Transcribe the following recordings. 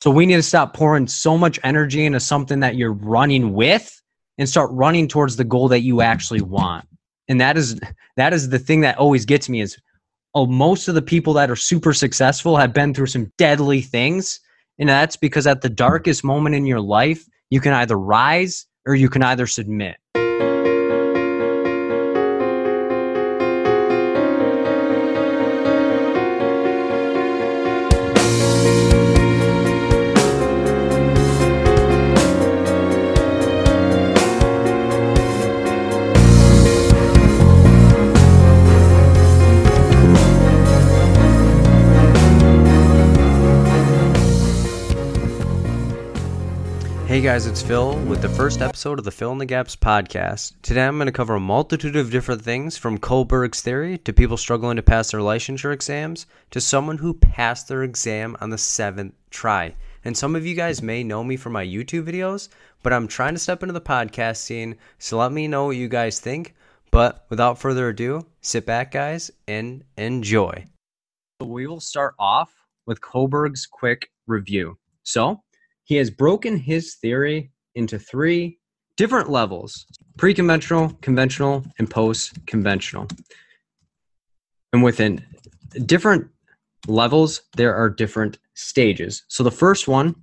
So we need to stop pouring so much energy into something that you're running with and start running towards the goal that you actually want. And that is that is the thing that always gets me is oh most of the people that are super successful have been through some deadly things and that's because at the darkest moment in your life you can either rise or you can either submit. Guys, it's Phil with the first episode of the Fill in the Gaps podcast. Today I'm going to cover a multitude of different things from Kohlberg's theory to people struggling to pass their licensure exams to someone who passed their exam on the seventh try. And some of you guys may know me from my YouTube videos, but I'm trying to step into the podcast scene, so let me know what you guys think. But without further ado, sit back, guys, and enjoy. We will start off with Kohlberg's quick review. So, he has broken his theory into three different levels pre conventional, conventional, and post conventional. And within different levels, there are different stages. So the first one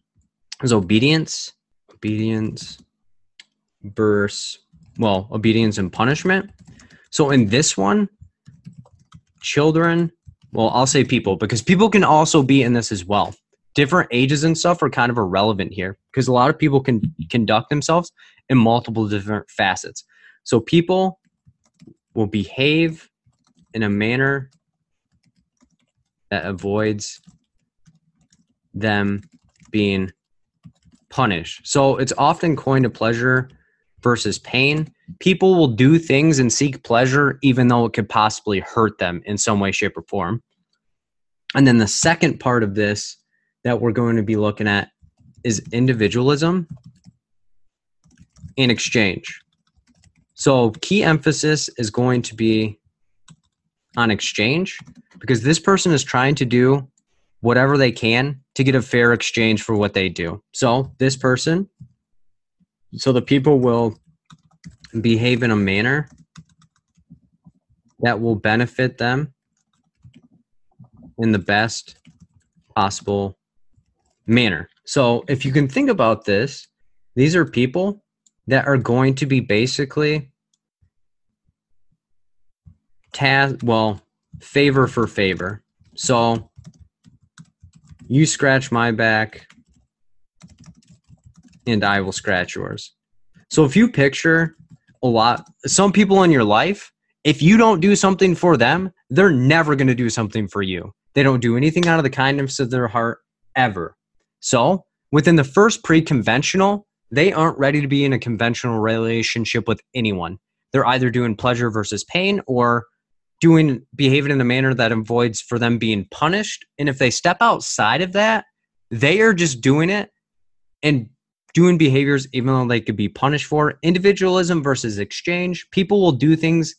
is obedience, obedience versus, well, obedience and punishment. So in this one, children, well, I'll say people because people can also be in this as well different ages and stuff are kind of irrelevant here because a lot of people can conduct themselves in multiple different facets. So people will behave in a manner that avoids them being punished. So it's often coined a pleasure versus pain. People will do things and seek pleasure even though it could possibly hurt them in some way, shape, or form. And then the second part of this that we're going to be looking at is individualism and exchange. So, key emphasis is going to be on exchange because this person is trying to do whatever they can to get a fair exchange for what they do. So, this person, so the people will behave in a manner that will benefit them in the best possible manner. So if you can think about this, these are people that are going to be basically task well favor for favor. So you scratch my back and I will scratch yours. So if you picture a lot some people in your life, if you don't do something for them, they're never going to do something for you. They don't do anything out of the kindness of their heart ever. So, within the first pre conventional, they aren't ready to be in a conventional relationship with anyone. They're either doing pleasure versus pain or doing behaving in a manner that avoids for them being punished. And if they step outside of that, they are just doing it and doing behaviors even though they could be punished for. Individualism versus exchange. People will do things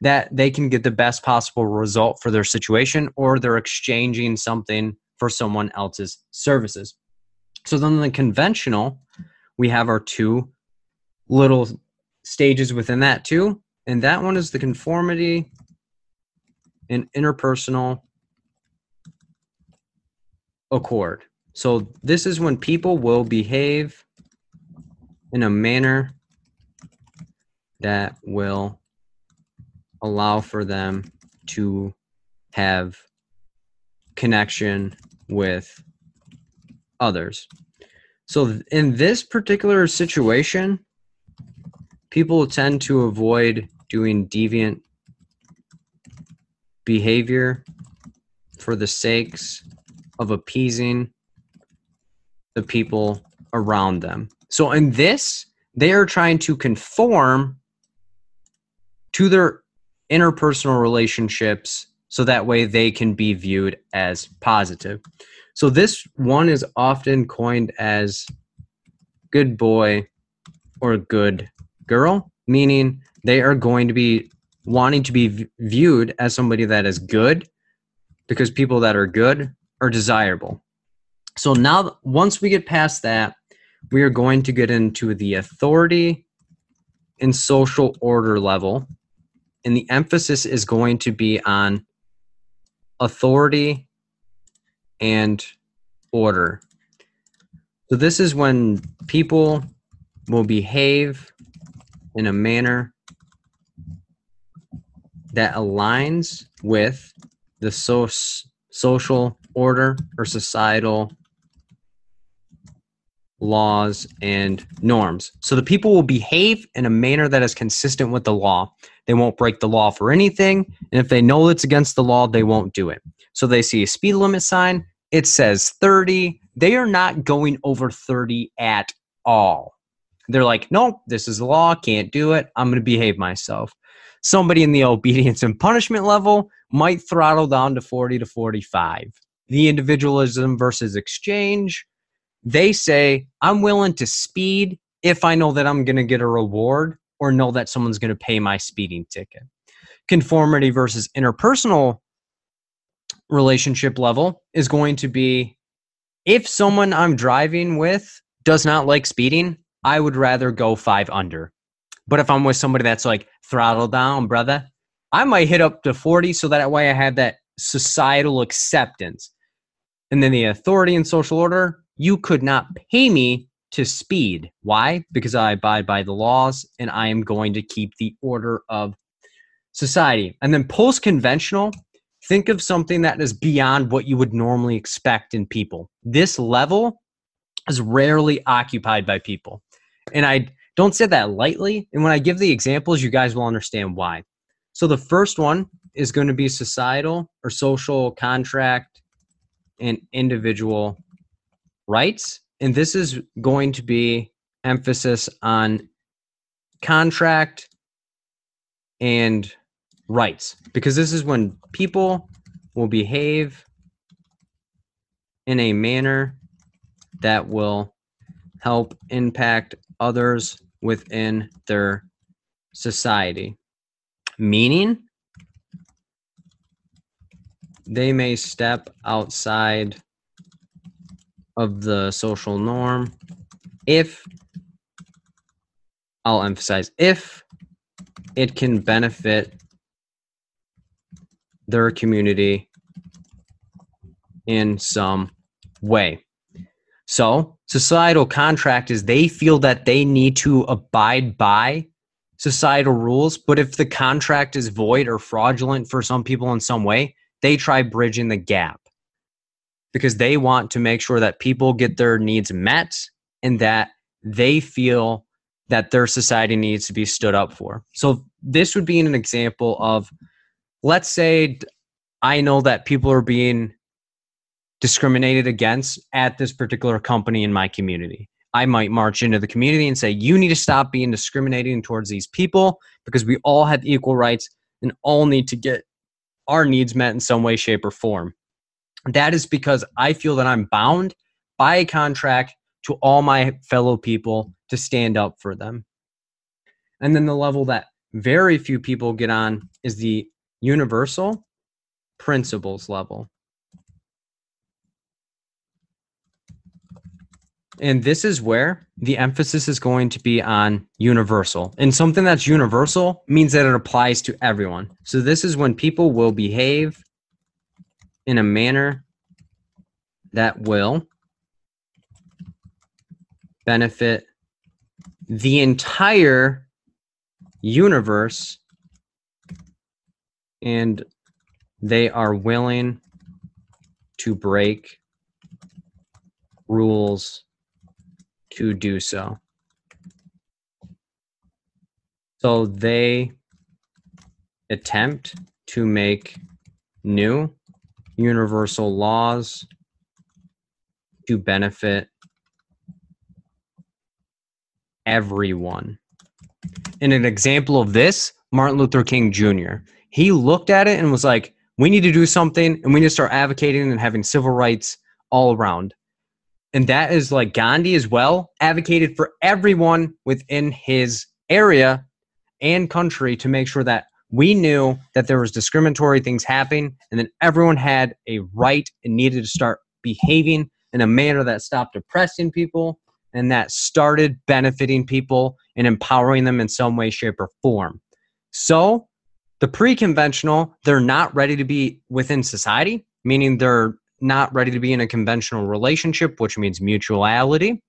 that they can get the best possible result for their situation or they're exchanging something for someone else's services. So then the conventional, we have our two little stages within that too. And that one is the conformity and interpersonal accord. So this is when people will behave in a manner that will allow for them to have connection with others. So, in this particular situation, people tend to avoid doing deviant behavior for the sakes of appeasing the people around them. So, in this, they are trying to conform to their interpersonal relationships so that way they can be viewed as positive. So this one is often coined as good boy or good girl, meaning they are going to be wanting to be viewed as somebody that is good because people that are good are desirable. So now, once we get past that, we are going to get into the authority and social order level. And the emphasis is going to be on authority and order. So, this is when people will behave in a manner that aligns with the so- social order or societal laws and norms. So the people will behave in a manner that is consistent with the law. They won't break the law for anything, and if they know it's against the law, they won't do it. So they see a speed limit sign, it says 30. They are not going over 30 at all. They're like, nope, this is the law, can't do it. I'm going to behave myself. Somebody in the obedience and punishment level might throttle down to 40 to 45. The individualism versus exchange, they say, I'm willing to speed if I know that I'm going to get a reward or know that someone's going to pay my speeding ticket. Conformity versus interpersonal relationship level is going to be if someone I'm driving with does not like speeding, I would rather go five under. But if I'm with somebody that's like throttle down, brother, I might hit up to 40 so that way I have that societal acceptance. And then the authority and social order, you could not pay me to speed. Why? Because I abide by the laws and I am going to keep the order of society. And then post conventional, think of something that is beyond what you would normally expect in people. This level is rarely occupied by people. And I don't say that lightly. And when I give the examples, you guys will understand why. So the first one is going to be societal or social contract and individual rights. And this is going to be emphasis on contract and rights because this is when people will behave in a manner that will help impact others within their society. Meaning, they may step outside of the social norm if, I'll emphasize, if it can benefit their community in some way. So, societal contract is they feel that they need to abide by societal rules, but if the contract is void or fraudulent for some people in some way, they try bridging the gap because they want to make sure that people get their needs met and that they feel that their society needs to be stood up for. So, this would be an example of let's say I know that people are being discriminated against at this particular company in my community. I might march into the community and say, you need to stop being discriminating towards these people because we all have equal rights and all need to get our needs met in some way, shape, or form. That is because I feel that I'm bound by a contract to all my fellow people to stand up for them. And then the level that very few people get on is the universal principles level. And this is where the emphasis is going to be on universal. And something that's universal means that it applies to everyone. So this is when people will behave in a manner that will benefit the entire universe and they are willing to break rules to do so. So they attempt to make new universal laws to benefit everyone. In an example of this, Martin Luther King Jr. He looked at it and was like, we need to do something and we need to start advocating and having civil rights all around and that is like Gandhi as well advocated for everyone within his area and country to make sure that we knew that there was discriminatory things happening and then everyone had a right and needed to start behaving in a manner that stopped oppressing people and that started benefiting people and empowering them in some way, shape, or form. So, the pre conventional, they're not ready to be within society, meaning they're not ready to be in a conventional relationship, which means mutuality.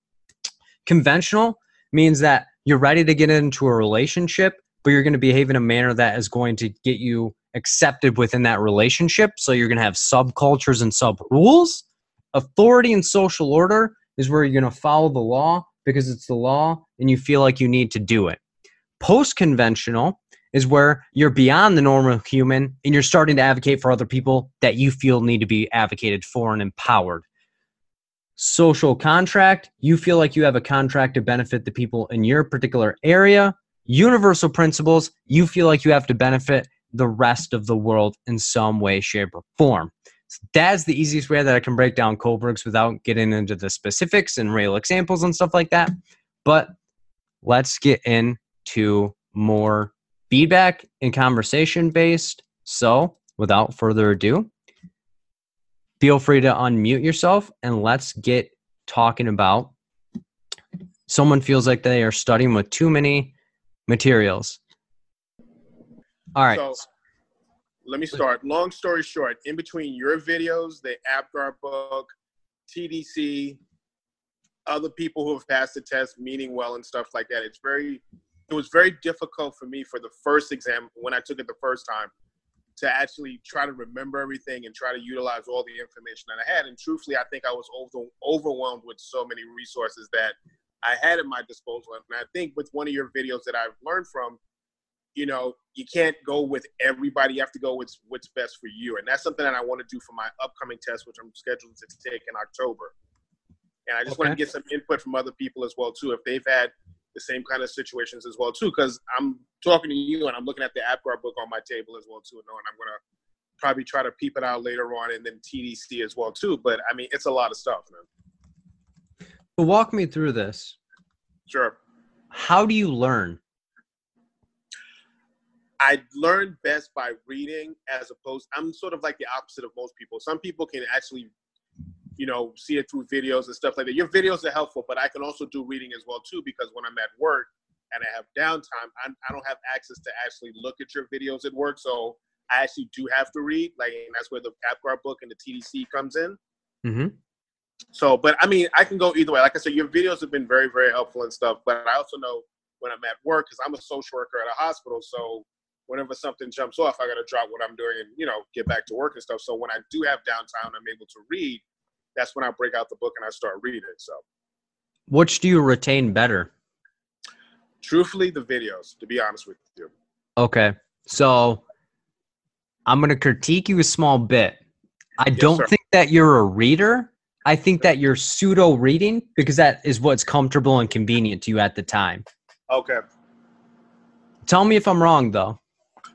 Conventional means that you're ready to get into a relationship, but you're going to behave in a manner that is going to get you accepted within that relationship. So you're going to have subcultures and sub rules. Authority and social order is where you're going to follow the law because it's the law and you feel like you need to do it. Post conventional is where you're beyond the normal human and you're starting to advocate for other people that you feel need to be advocated for and empowered. Social contract, you feel like you have a contract to benefit the people in your particular area. Universal principles, you feel like you have to benefit the rest of the world in some way, shape, or form. That's the easiest way that I can break down Kohlberg's without getting into the specifics and real examples and stuff like that. But let's get into more feedback and conversation based. So, without further ado, feel free to unmute yourself and let's get talking about someone feels like they are studying with too many materials. All right. So, let me start. Long story short, in between your videos, the APGAR book, TDC, other people who have passed the test, meaning well and stuff like that, it's very it was very difficult for me for the first exam when I took it the first time to actually try to remember everything and try to utilize all the information that I had. And truthfully, I think I was over, overwhelmed with so many resources that I had at my disposal. And I think with one of your videos that I've learned from, you know, you can't go with everybody. You have to go with what's best for you. And that's something that I want to do for my upcoming test, which I'm scheduled to take in October. And I just okay. want to get some input from other people as well too. If they've had the same kind of situations as well too. Because I'm talking to you and I'm looking at the APGAR book on my table as well too, and I'm gonna probably try to peep it out later on, and then TDC as well too. But I mean, it's a lot of stuff, man. Well, walk me through this. Sure. How do you learn? I learn best by reading as opposed I'm sort of like the opposite of most people. Some people can actually you know, see it through videos and stuff like that. Your videos are helpful, but I can also do reading as well too because when I'm at work and I have downtime, I'm, I do not have access to actually look at your videos at work. So I actually do have to read. Like, and that's where the APGAR book and the TDC comes in. Mm-hmm. So, but I mean, I can go either way. Like I said, your videos have been very, very helpful and stuff. But I also know when I'm at work because I'm a social worker at a hospital. So whenever something jumps off, I got to drop what I'm doing and you know get back to work and stuff. So when I do have downtime, I'm able to read that's when I break out the book and I start reading. So, which do you retain better? Truthfully, the videos. To be honest with you. Okay, so I'm going to critique you a small bit. I yes, don't sir. think that you're a reader. I think that you're pseudo reading because that is what's comfortable and convenient to you at the time. Okay. Tell me if I'm wrong, though.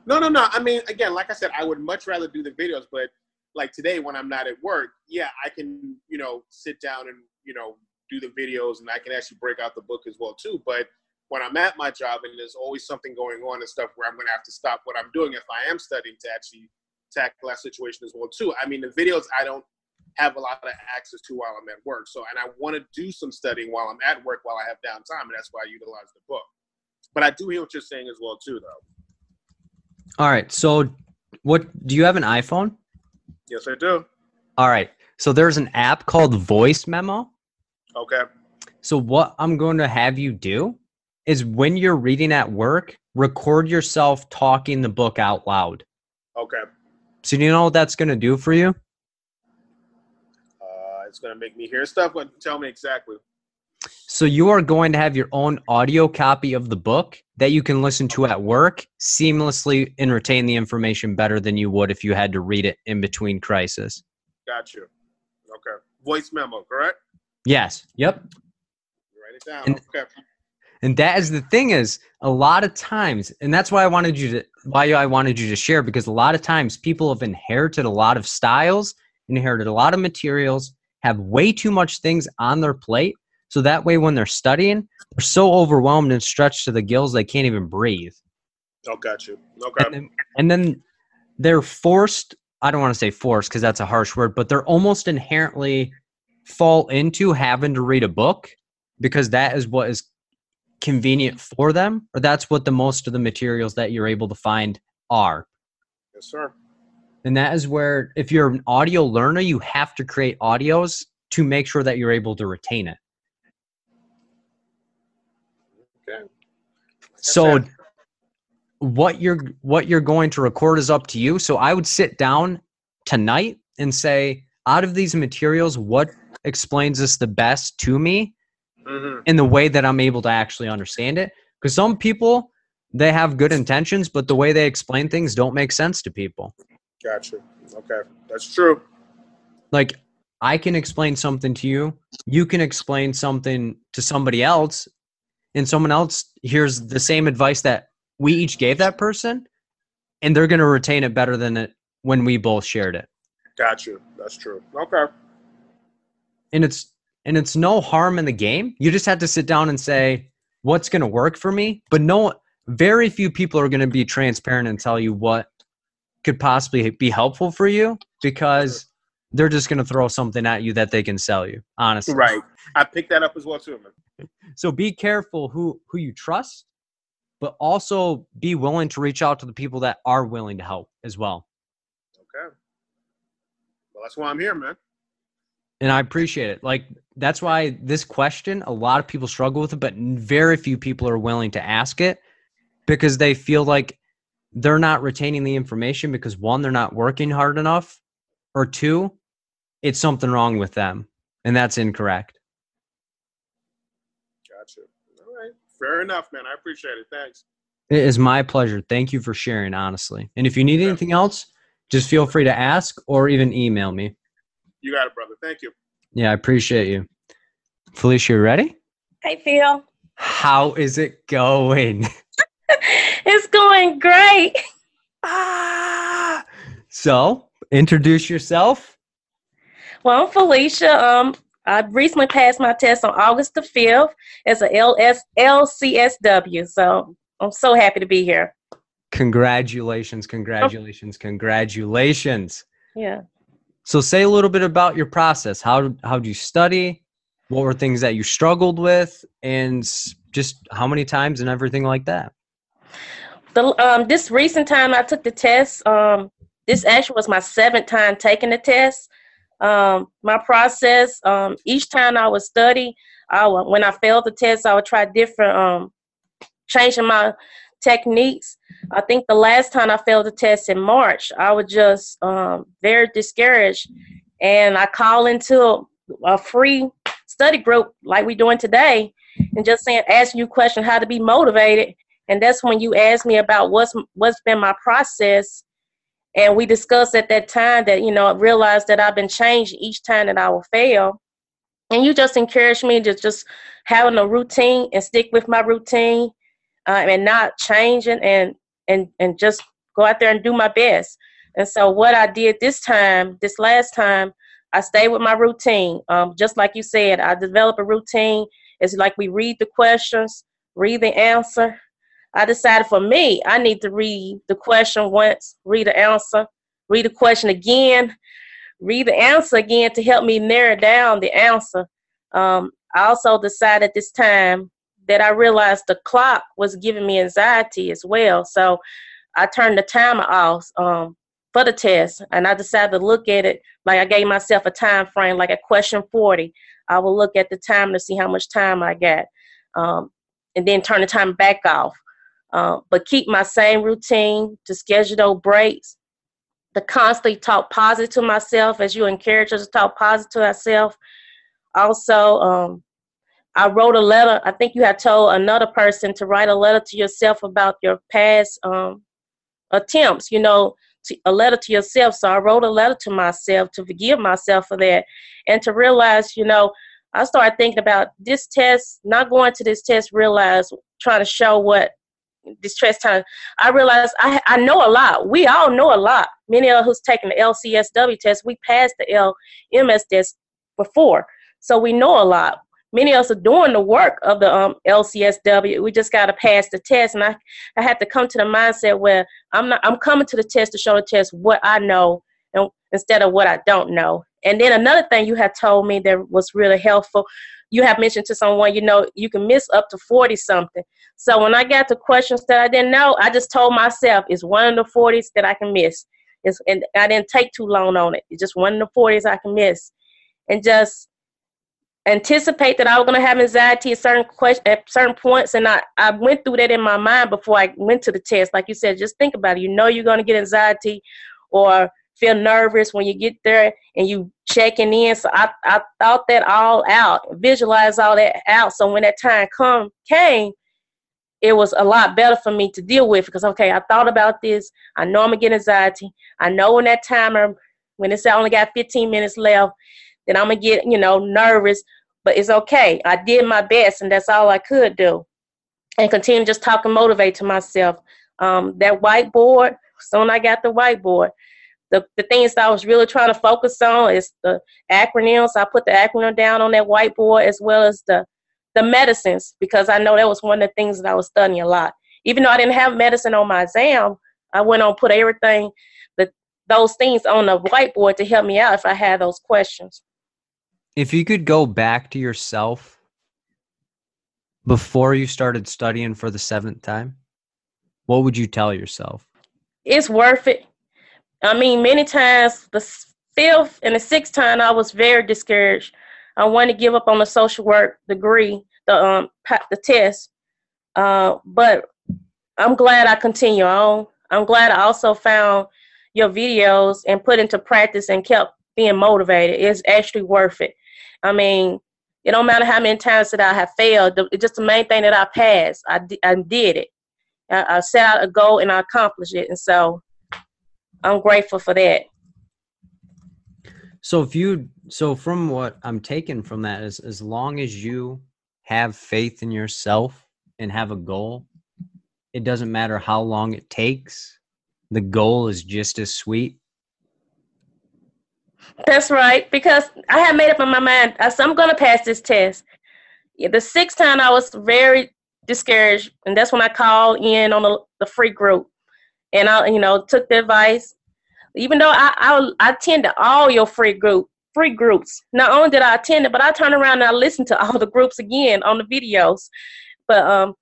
No, no, no. I mean, again, like I said, I would much rather do the videos, but like today when I'm not at work, yeah, I can, you know, sit down and, you know, do the videos and I can actually break out the book as well too. But when I'm at my job and there's always something going on and stuff where I'm going to have to stop what I'm doing if I am studying to actually tackle that situation as well too. I mean, the videos I don't have a lot of access to while I'm at work. So, and I want to do some studying while I'm at work while I have downtime, and that's why I utilize the book. But I do hear what you're saying as well too, though. All right. So, what do you have an iPhone? Yes, I do. All right. So there's an app called Voice Memo. Okay. So what I'm going to have you do is when you're reading at work, record yourself talking the book out loud. Okay. So do you know what that's going to do for you? Uh, it's going to make me hear stuff. But tell me exactly. So you are going to have your own audio copy of the book that you can listen to at work seamlessly and retain the information better than you would if you had to read it in between crisis. Got you. Okay. Voice memo, correct? Yes. Yep. Write it down. And, okay. And that is the thing is a lot of times, and that's why I wanted you to why I wanted you to share because a lot of times people have inherited a lot of styles, inherited a lot of materials, have way too much things on their plate so that way, when they're studying, they're so overwhelmed and stretched to the gills they can't even breathe. Oh, got you. Okay. And then, and then they're forced. I don't want to say forced because that's a harsh word, but they're almost inherently fall into having to read a book because that is what is convenient for them, or that's what the most of the materials that you're able to find are. Yes, sir. And that is where, if you're an audio learner, you have to create audios to make sure that you're able to retain it. Okay. So what you're what you're going to record is up to you. So I would sit down tonight and say, out of these materials, what explains this the best to me Mm-hmm. in the way that I'm able to actually understand it? Because some people they have good intentions, but the way they explain things don't make sense to people. Gotcha. Okay. That's true. like I can explain something to you, you can explain something to somebody else, and someone else hears the same advice that we each gave that person, and they're going to retain it better than it when we both shared it. got you That's true. Okay. And it's and it's no harm in the game. You just have to sit down and say what's going to work for me, but no very few people are going to be transparent and tell you what could possibly be helpful for you because they're just going to throw something at you that they can sell you, honestly. Right. I picked that up as well too, man. So be careful who who you trust, but also be willing to reach out to the people that are willing to help as well. Okay. Well, that's why I'm here, man. And I appreciate it. Like that's why this question a lot of people struggle with it, but very few people are willing to ask it because they feel like they're not retaining the information because one they're not working hard enough or two it's something wrong with them and that's incorrect. Gotcha. All right. Fair enough, man. I appreciate it. Thanks. It is my pleasure. Thank you for sharing, honestly. And if you need anything else, just feel free to ask or even email me. You got it, brother. Thank you. Yeah, I appreciate you. Felicia, you ready? Hey, Phil. How is it going? It's going great. ah! So, introduce yourself. Well, I'm Felicia. Um, I recently passed my test on August the 5th as a LS, LCSW. So I'm so happy to be here. Congratulations, congratulations, congratulations. Yeah. So, say a little bit about your process. How how do you study? What were things that you struggled with, and just how many times and everything like that? The, um, this recent time I took the test, um, this actually was my seventh time taking the test. Um, my process, um, each time I would study, I would, when I failed the test, I would try different, um, changing my techniques. I think the last time I failed the test in March, I was just um, very discouraged. And I called into a, a free study group like we're doing today and just saying, asking you questions how to be motivated and that's when you asked me about what's what's been my process and we discussed at that time that you know I realized that I've been changed each time that I will fail. And you just encouraged me to just having a routine and stick with my routine uh, and not changing and and and just go out there and do my best. And so what I did this time this last time I stayed with my routine. Um, just like you said I developed a routine. It's like we read the questions read the answer I decided for me, I need to read the question once, read the answer, read the question again, read the answer again to help me narrow down the answer. Um, I also decided this time that I realized the clock was giving me anxiety as well. So I turned the timer off um, for the test and I decided to look at it like I gave myself a time frame, like at question 40. I will look at the time to see how much time I got um, and then turn the time back off. Uh, but keep my same routine to schedule those breaks, to constantly talk positive to myself as you encourage us to talk positive to ourselves. Also, um, I wrote a letter. I think you had told another person to write a letter to yourself about your past um, attempts, you know, to, a letter to yourself. So I wrote a letter to myself to forgive myself for that and to realize, you know, I started thinking about this test, not going to this test, realize trying to show what this stress time, I realized I, I know a lot. We all know a lot. Many of us who's taken the LCSW test, we passed the LMS test before. So we know a lot. Many of us are doing the work of the um, LCSW. We just got to pass the test. And I, I had to come to the mindset where I'm not, I'm coming to the test to show the test what I know and instead of what I don't know. And then another thing you had told me that was really helpful, you have mentioned to someone, you know, you can miss up to 40 something. So when I got to questions that I didn't know, I just told myself it's one of the 40s that I can miss. It's, and I didn't take too long on it. It's just one of the 40s I can miss. And just anticipate that I was going to have anxiety at certain question, at certain points, and I, I went through that in my mind before I went to the test. Like you said, just think about it. You know you're going to get anxiety or feel nervous when you get there and you checking in. So I, I thought that all out, visualize all that out. So when that time come came, it was a lot better for me to deal with because okay, I thought about this. I know I'm gonna get anxiety. I know when that timer, when it's only got 15 minutes left, then I'm gonna get you know nervous. But it's okay. I did my best, and that's all I could do. And continue just talking, motivate to myself. Um, that whiteboard. Soon I got the whiteboard the, the things that I was really trying to focus on is the acronyms. I put the acronym down on that whiteboard as well as the the medicines because I know that was one of the things that I was studying a lot. Even though I didn't have medicine on my exam, I went on put everything that those things on the whiteboard to help me out if I had those questions. If you could go back to yourself before you started studying for the seventh time, what would you tell yourself? It's worth it I mean, many times the fifth and the sixth time I was very discouraged. I wanted to give up on the social work degree, the um the test. Uh, but I'm glad I continue on. I'm glad I also found your videos and put into practice and kept being motivated. It's actually worth it. I mean, it don't matter how many times that I have failed. It's just the main thing that I passed. I, I did it. I, I set out a goal and I accomplished it. And so I'm grateful for that. So if you so from what I'm taking from that is as long as you have faith in yourself and have a goal, it doesn't matter how long it takes. The goal is just as sweet. That's right, because I had made up in my mind. Uh, I said I'm going to pass this test. The sixth time I was very discouraged, and that's when I called in on the, the free group, and I, you know, took the advice even though I, I, I attended all your free group free groups. Not only did I attend it, but I turned around and I listened to all the groups again on the videos. But um,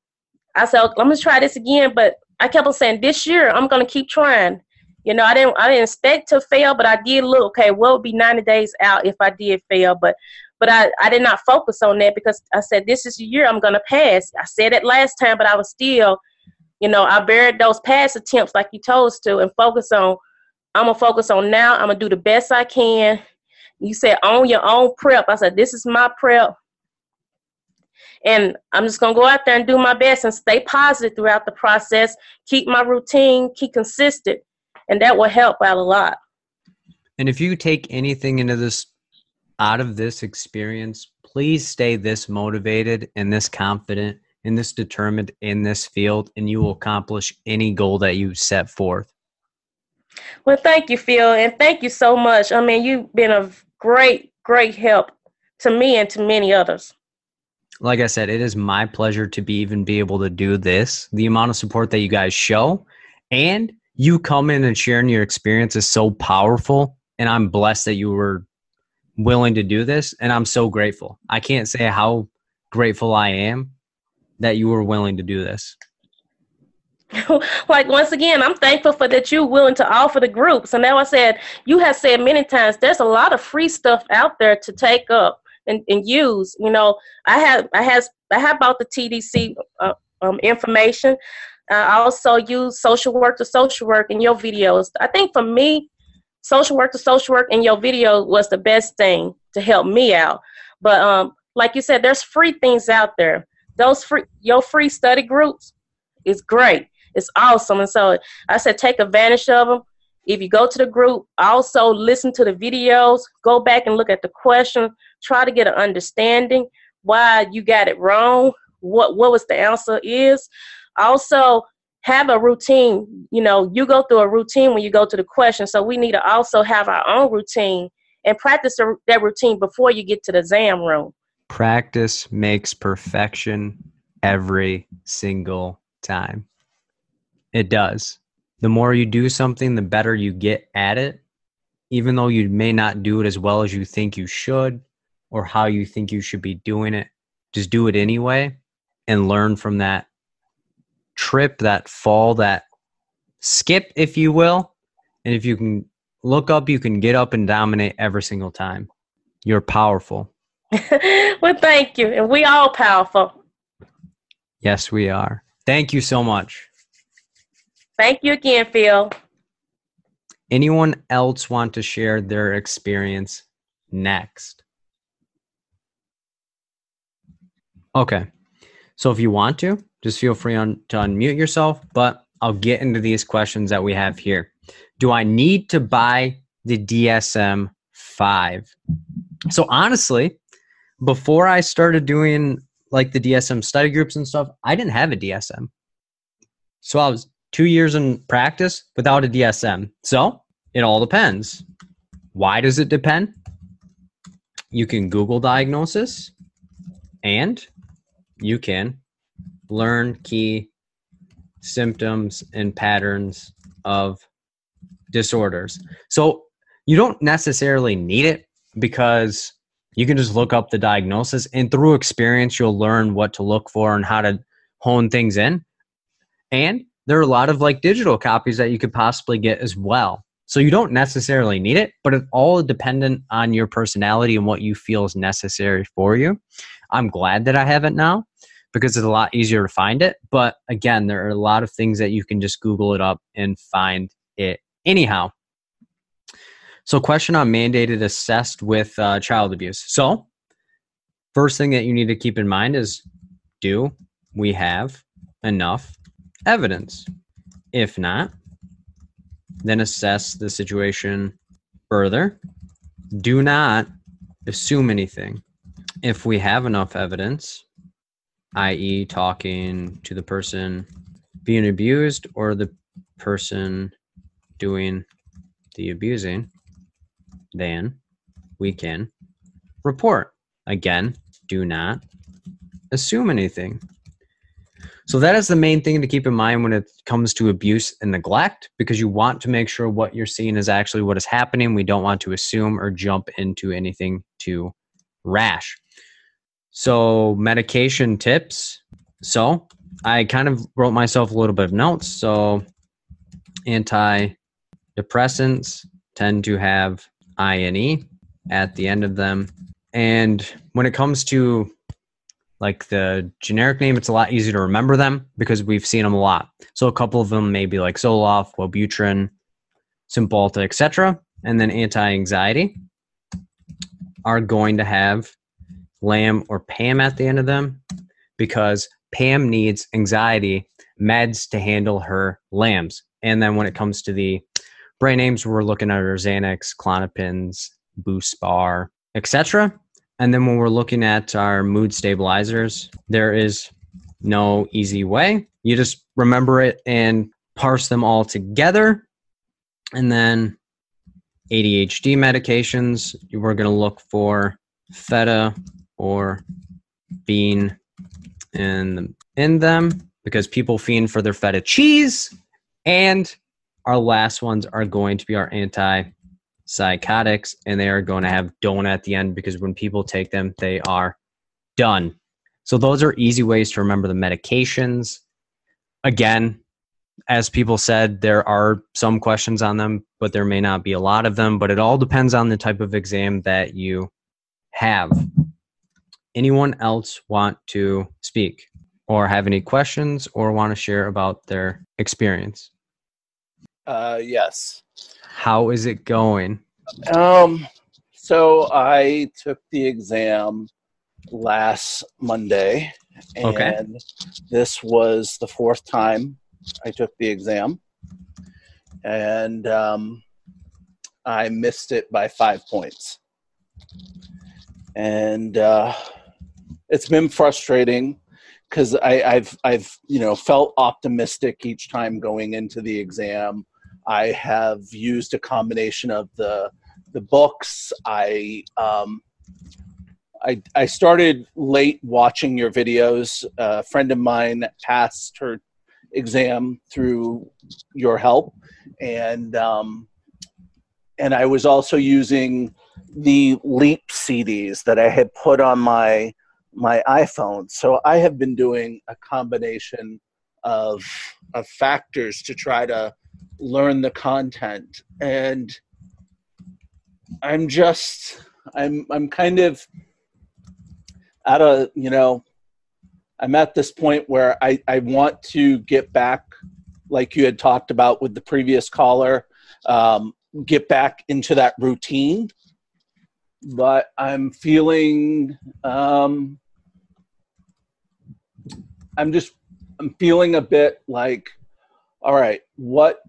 I said, let me try this again. But I kept on saying, this year I'm gonna keep trying. You know, I didn't I didn't expect to fail, but I did look okay. What would be 90 days out if I did fail? But but I, I did not focus on that because I said this is the year I'm gonna pass. I said it last time, but I was still, you know, I buried those past attempts like you told us to and focus on I'm gonna focus on now. I'm gonna do the best I can. You said own your own prep. I said this is my prep, and I'm just gonna go out there and do my best and stay positive throughout the process. Keep my routine, keep consistent, and that will help out a lot. And if you take anything into this out of this experience, please stay this motivated and this confident and this determined in this field, and you will accomplish any goal that you set forth. Well, thank you, Phil, and thank you so much. I mean, you've been a great, great help to me and to many others. Like I said, it is my pleasure to be even be able to do this. The amount of support that you guys show and you come in and sharing your experience is so powerful. And I'm blessed that you were willing to do this. And I'm so grateful. I can't say how grateful I am that you were willing to do this. like once again, I'm thankful for that you're willing to offer the groups. And now I said, you have said many times, there's a lot of free stuff out there to take up and, and use. You know, I have I has I have bought the TDC uh, um, information. I also use social work to social work in your videos. I think for me, social work to social work in your video was the best thing to help me out. But um, like you said, there's free things out there. Those free your free study groups is great it's awesome. And so I said, take advantage of them. If you go to the group, also listen to the videos, go back and look at the question, try to get an understanding why you got it wrong, what what was the answer is. Also, have a routine. You know, you go through a routine when you go to the question. So we need to also have our own routine and practice that routine before you get to the exam room. Practice makes perfection every single time. It does. The more you do something, the better you get at it. even though you may not do it as well as you think you should or how you think you should be doing it. Just do it anyway and learn from that trip, that fall, that skip, if you will. And if you can look up, you can get up and dominate every single time. You're powerful. well, thank you. And we all powerful. Yes, we are. Thank you so much. Thank you again, Phil. Anyone else want to share their experience next? Okay. So if you want to, just feel free on, to unmute yourself, but I'll get into these questions that we have here. Do I need to buy the DSM 5? So honestly, before I started doing like the DSM study groups and stuff, I didn't have a DSM. So I was two years in practice without a DSM. So it all depends. Why does it depend? You can Google diagnosis and you can learn key symptoms and patterns of disorders. So you don't necessarily need it because you can just look up the diagnosis and through experience you'll learn what to look for and how to hone things in. And there are a lot of like digital copies that you could possibly get as well. So you don't necessarily need it, but it's all dependent on your personality and what you feel is necessary for you. I'm glad that I have it now because it's a lot easier to find it. But again, there are a lot of things that you can just Google it up and find it anyhow. So, question on mandated assessed with uh, child abuse. So, first thing that you need to keep in mind is do we have enough evidence? If not, then assess the situation further. Do not assume anything. If we have enough evidence, i.e., talking to the person being abused or the person doing the abusing, then we can report. Again, do not assume anything. So that is the main thing to keep in mind when it comes to abuse and neglect because you want to make sure what you're seeing is actually what is happening. We don't want to assume or jump into anything too rash. So medication tips. So I kind of wrote myself a little bit of notes. So antidepressants tend to have INE at the end of them. And when it comes to like the generic name, it's a lot easier to remember them because we've seen them a lot. So a couple of them may be like Zoloft, Wellbutrin, Cymbalta, etc. And then anti-anxiety are going to have LAM or PAM at the end of them because Pam needs anxiety meds to handle her LAMs. And then when it comes to the brain names, we're looking at are Xanax, Klonopins, BuSpar, etc. And then when we're looking at our mood stabilizers, there is no easy way. You just remember it and parse them all together. And then ADHD medications, we're going to look for feta or bean in, in them because people fiend for their feta cheese. And our last ones are going to be our anti psychotics, and they are going to have donut at the end because when people take them, they are done. So those are easy ways to remember the medications. Again, as people said, there are some questions on them, but there may not be a lot of them. But it all depends on the type of exam that you have. Anyone else want to speak or have any questions or want to share about their experience? Uh, yes. How is it going? Um, so I took the exam last Monday, and Okay. this was the fourth time I took the exam, and um, I missed it by five points, and uh, it's been frustrating because I've I've you know felt optimistic each time going into the exam. I have used a combination of the the books. I um, I, I started late watching your videos. A friend of mine passed her exam through your help, and um, and I was also using the Leap CDs that I had put on my my iPhone. So I have been doing a combination of of factors to try to learn the content. And I'm just I'm I'm kind of at a you know I'm at this point where I, I want to get back like you had talked about with the previous caller um, get back into that routine. But I'm feeling um, I'm just I'm feeling a bit like all right what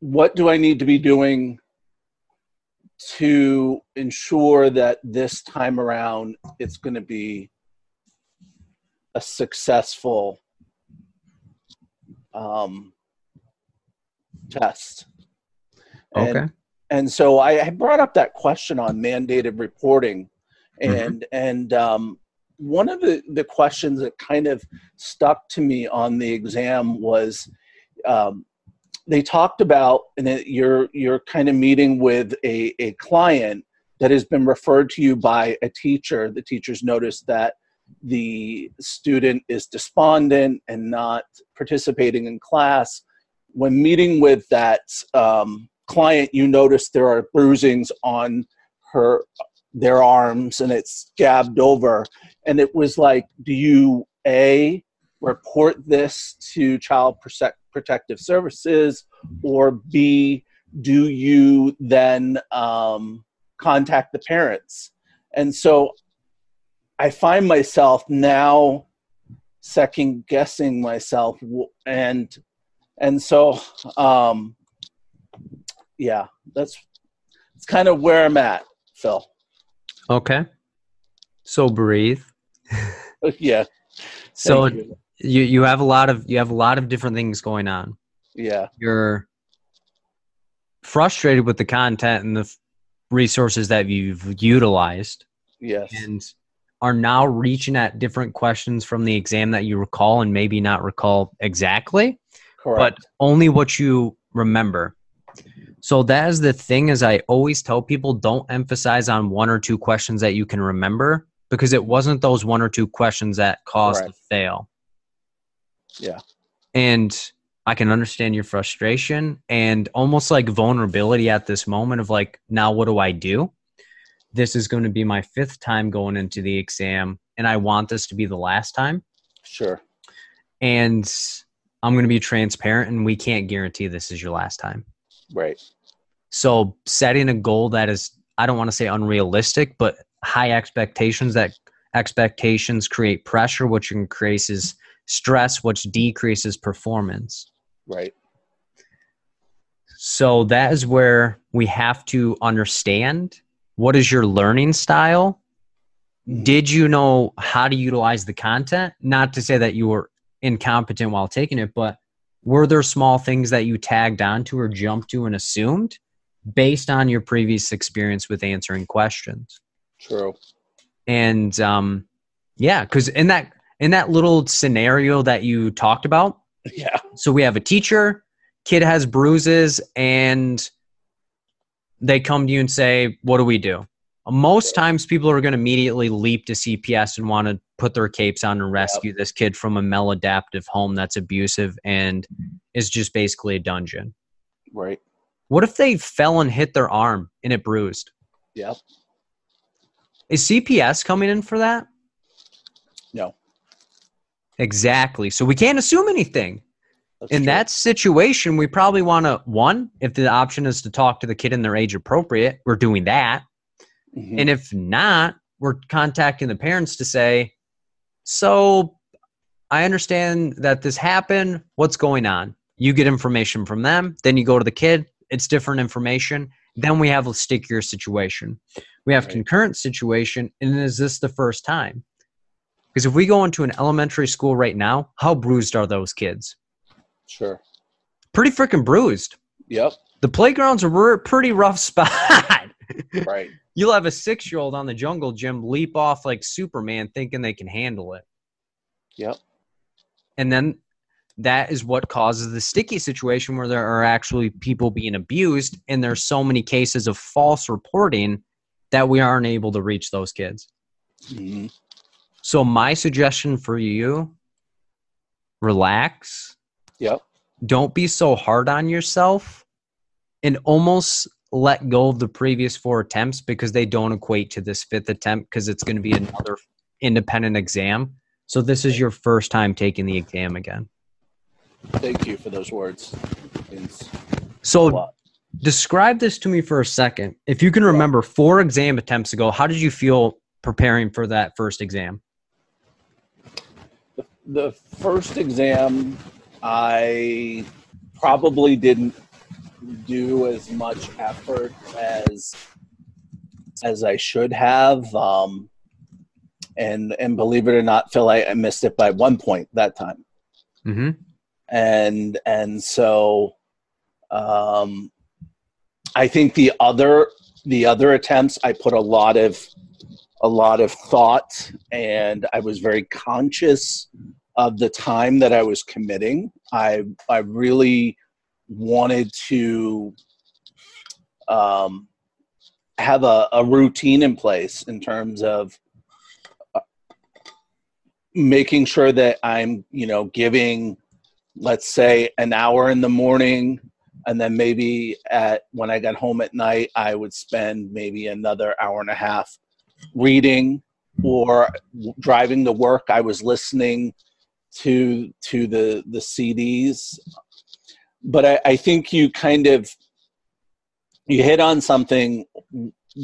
what do I need to be doing to ensure that this time around it's going to be a successful um, test. Okay. And, and so I, I brought up that question on mandated reporting, and and um, one of the the questions that kind of stuck to me on the exam was um, they talked about and you're you're kind of meeting with a, a client that has been referred to you by a teacher. The teacher's noticed that the student is despondent and not participating in class. When meeting with that um, client you notice there are bruisings on her their arms and it's scabbed over. And it was like do you a report this to child protective services or b do you then um, contact the parents and so i find myself now second guessing myself and and so um yeah that's it's kind of where i'm at phil Okay. So breathe. yeah So you. you have a lot of you have a lot of different things going on. yeah You're frustrated with the content and the f- resources that you've utilized yes and are now reaching at different questions from the exam that you recall and maybe not recall exactly, correct but only what you remember. So that is the thing is I always tell people don't emphasize on one or two questions that you can remember because it wasn't those one or two questions that caused Correct. the fail. Yeah. And I can understand your frustration and almost like vulnerability at this moment of like, now what do I do? This is going to be my fifth time going into the exam, and I want this to be the last time. sure And I'm going to be transparent, and we can't guarantee this is your last time. right So setting a goal that is, I don't want to say unrealistic, but high expectations that expectations create pressure, which increases stress, which decreases performance. right So that is where we have to understand what is your learning style? Did you know how to utilize the content? Not to say that you were incompetent while taking it, but were there small things that you tagged onto or jumped to and assumed based on your previous experience with answering questions? true And um, yeah, because in that in that little scenario that you talked about, yeah so we have a teacher, kid has bruises, and they come to you and say, What do we do? Most times people are going to immediately leap to CPS and want to put their capes on and rescue this kid from a maladaptive home that's abusive and is just basically a dungeon. right What if they fell and hit their arm and it bruised? yep Is CPS coming in for that? Exactly. So we can't assume anything. that's in true. that situation, we probably want to one, if the option is to talk to the kid in their age appropriate, we're doing that. Mhm. And if not, we're contacting the parents to say, "So, I understand that this happened. What's going on?" You get information from them, then you go to the kid. It's different information. Then we have a stickier situation. We have Right. concurrent situation, and is this the first time? Because if we go into an elementary school right now, how bruised are those kids? sure pretty freaking bruised. yep The playground's a pretty rough spot. right You'll have a six year old on the jungle gym leap off like Superman thinking they can handle it. yep And then that is what causes the sticky situation where there are actually people being abused and there's so many cases of false reporting that we aren't able to reach those kids. Mhm. So my suggestion for you relax. Yep. Don't be so hard on yourself and almost let go of the previous four attempts because they don't equate to this fifth attempt because it's going to be another independent exam. So this is your first time taking the exam again. Thank you for those words. A So describe this to me for a second. If you can remember four exam attempts ago, how did you feel preparing for that first exam? The first exam i probably didn't do as much effort as as i should have um and and believe it or not phil i, I missed it by one point that time Mm-hmm. and and so um i think the other the other attempts i put a lot of a lot of thought and i was very conscious of the time that i was committing. I i really wanted to um have a, a routine in place in terms of uh, making sure that i'm you know giving let's say an hour in the morning and then maybe at when i got home at night i would spend maybe another hour and a half reading or driving to work i was listening to to the the cds but i, I think you kind of you hit on something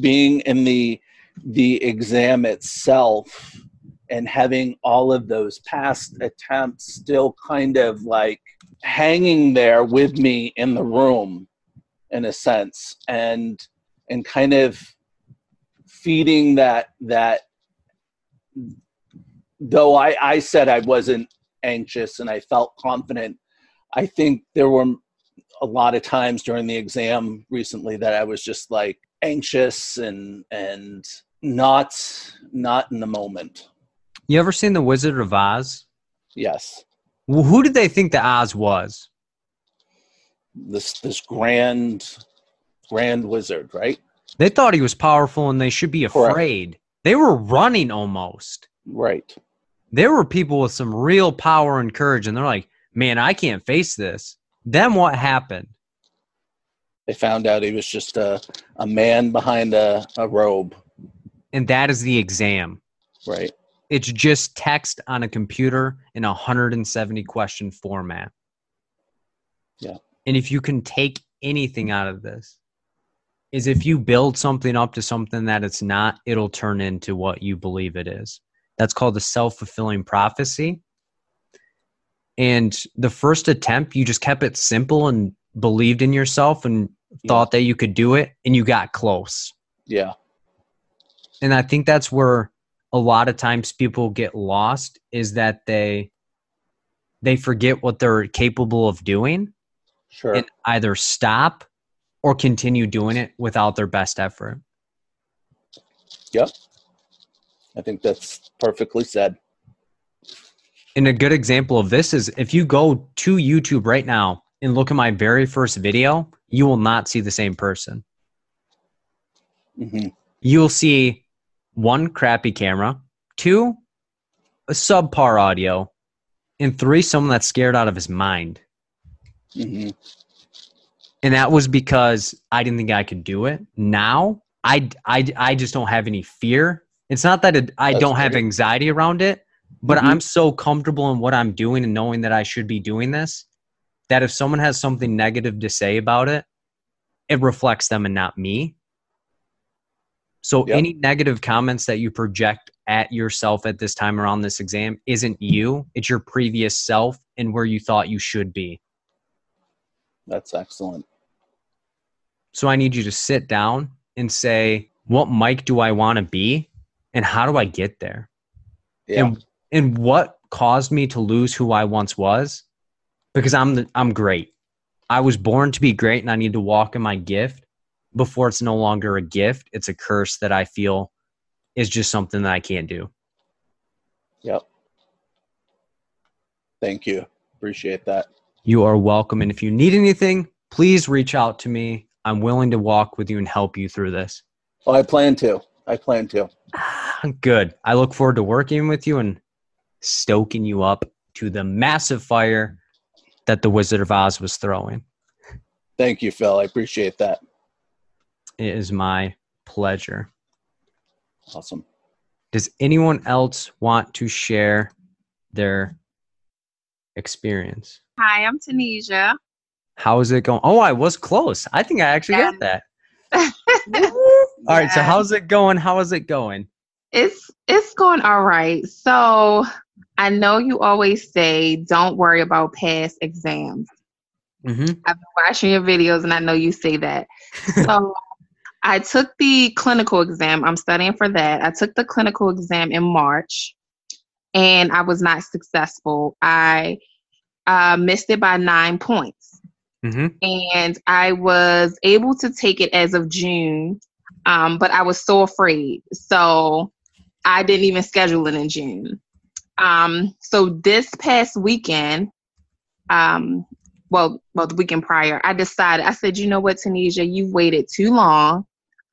being in the the exam itself and having all of those past attempts still kind of like hanging there with me in the room in a sense and and kind of feeding that that though I, I said I wasn't anxious and I felt confident, I think there were a lot of times during the exam recently that I was just like anxious and and not not in the moment. You ever seen The Wizard of Oz? Yes. Well, who did they think the Oz was? This this grand grand wizard, right? They thought he was powerful and they should be Correct. afraid. They were running almost. Right. There were people with some real power and courage, and they're like, man, I can't face this. Then what happened? They found out he was just a, a man behind a, a robe. And that is the exam. Right. It's just text on a computer in a 170 question format. Yeah. And if you can take anything out of this, is if you build something up to something that it's not, it'll turn into what you believe it is. That's called the self fulfilling prophecy. And the first attempt, you just kept it simple and believed in yourself and Yeah. thought that you could do it, and you got close. Yeah. and i think that's where a lot of times people get lost is that they they forget what they're capable of doing Sure. and either stop or continue doing it without their best effort? Yep. I think that's perfectly said. and a good example of this is if you go to youtube right now and look at my very first video you will not see the same person. Hmm you'll see one crappy camera two a subpar audio and three someone that's scared out of his mind. Hmm and that was because I didn't think I could do it. Now I I I just don't have any fear. It's not that it, I That's don't have anxiety around it, but Mhm. I'm so comfortable in what I'm doing and knowing that I should be doing this that if someone has something negative to say about it, it reflects them and not me. So Yep. any negative comments that you project at yourself at this time around this exam isn't you, it's your previous self and where you thought you should be. That's excellent. So I need you to sit down and say, what Mike do I want to be? And how do I get there? Yeah. And and what caused me to lose who I once was? Because I'm the, I'm great. I was born to be great and I need to walk in my gift before it's no longer a gift. It's a curse that I feel is just something that I can't do. Yep. Thank you. Appreciate that. You are welcome. And if you need anything, please reach out to me. I'm willing to walk with you and help you through this. Oh, I plan to. I plan to. Good. I look forward to working with you and stoking you up to the massive fire that the Wizard of Oz was throwing. Thank you, Phil. I appreciate that. It is my pleasure. Awesome. Does anyone else want to share their experience? Hi, I'm Tanisha. How is it going? Oh, I was close. I think I actually Yeah. got that. All right. So how's it going? How is it going? It's it's going all right. So I know you always say don't worry about past exams. Mm-hmm. I've been watching your videos and I know you say that. So I took the clinical exam. I'm studying for that. I took the clinical exam in March and I was not successful. I uh, missed it by nine points. Mm-hmm. and I was able to take it as of June, um, but I was so afraid, so I didn't even schedule it in June. Um, so this past weekend, um, well, well, the weekend prior, I decided. I said, you know what, Tanisha, you've waited too long.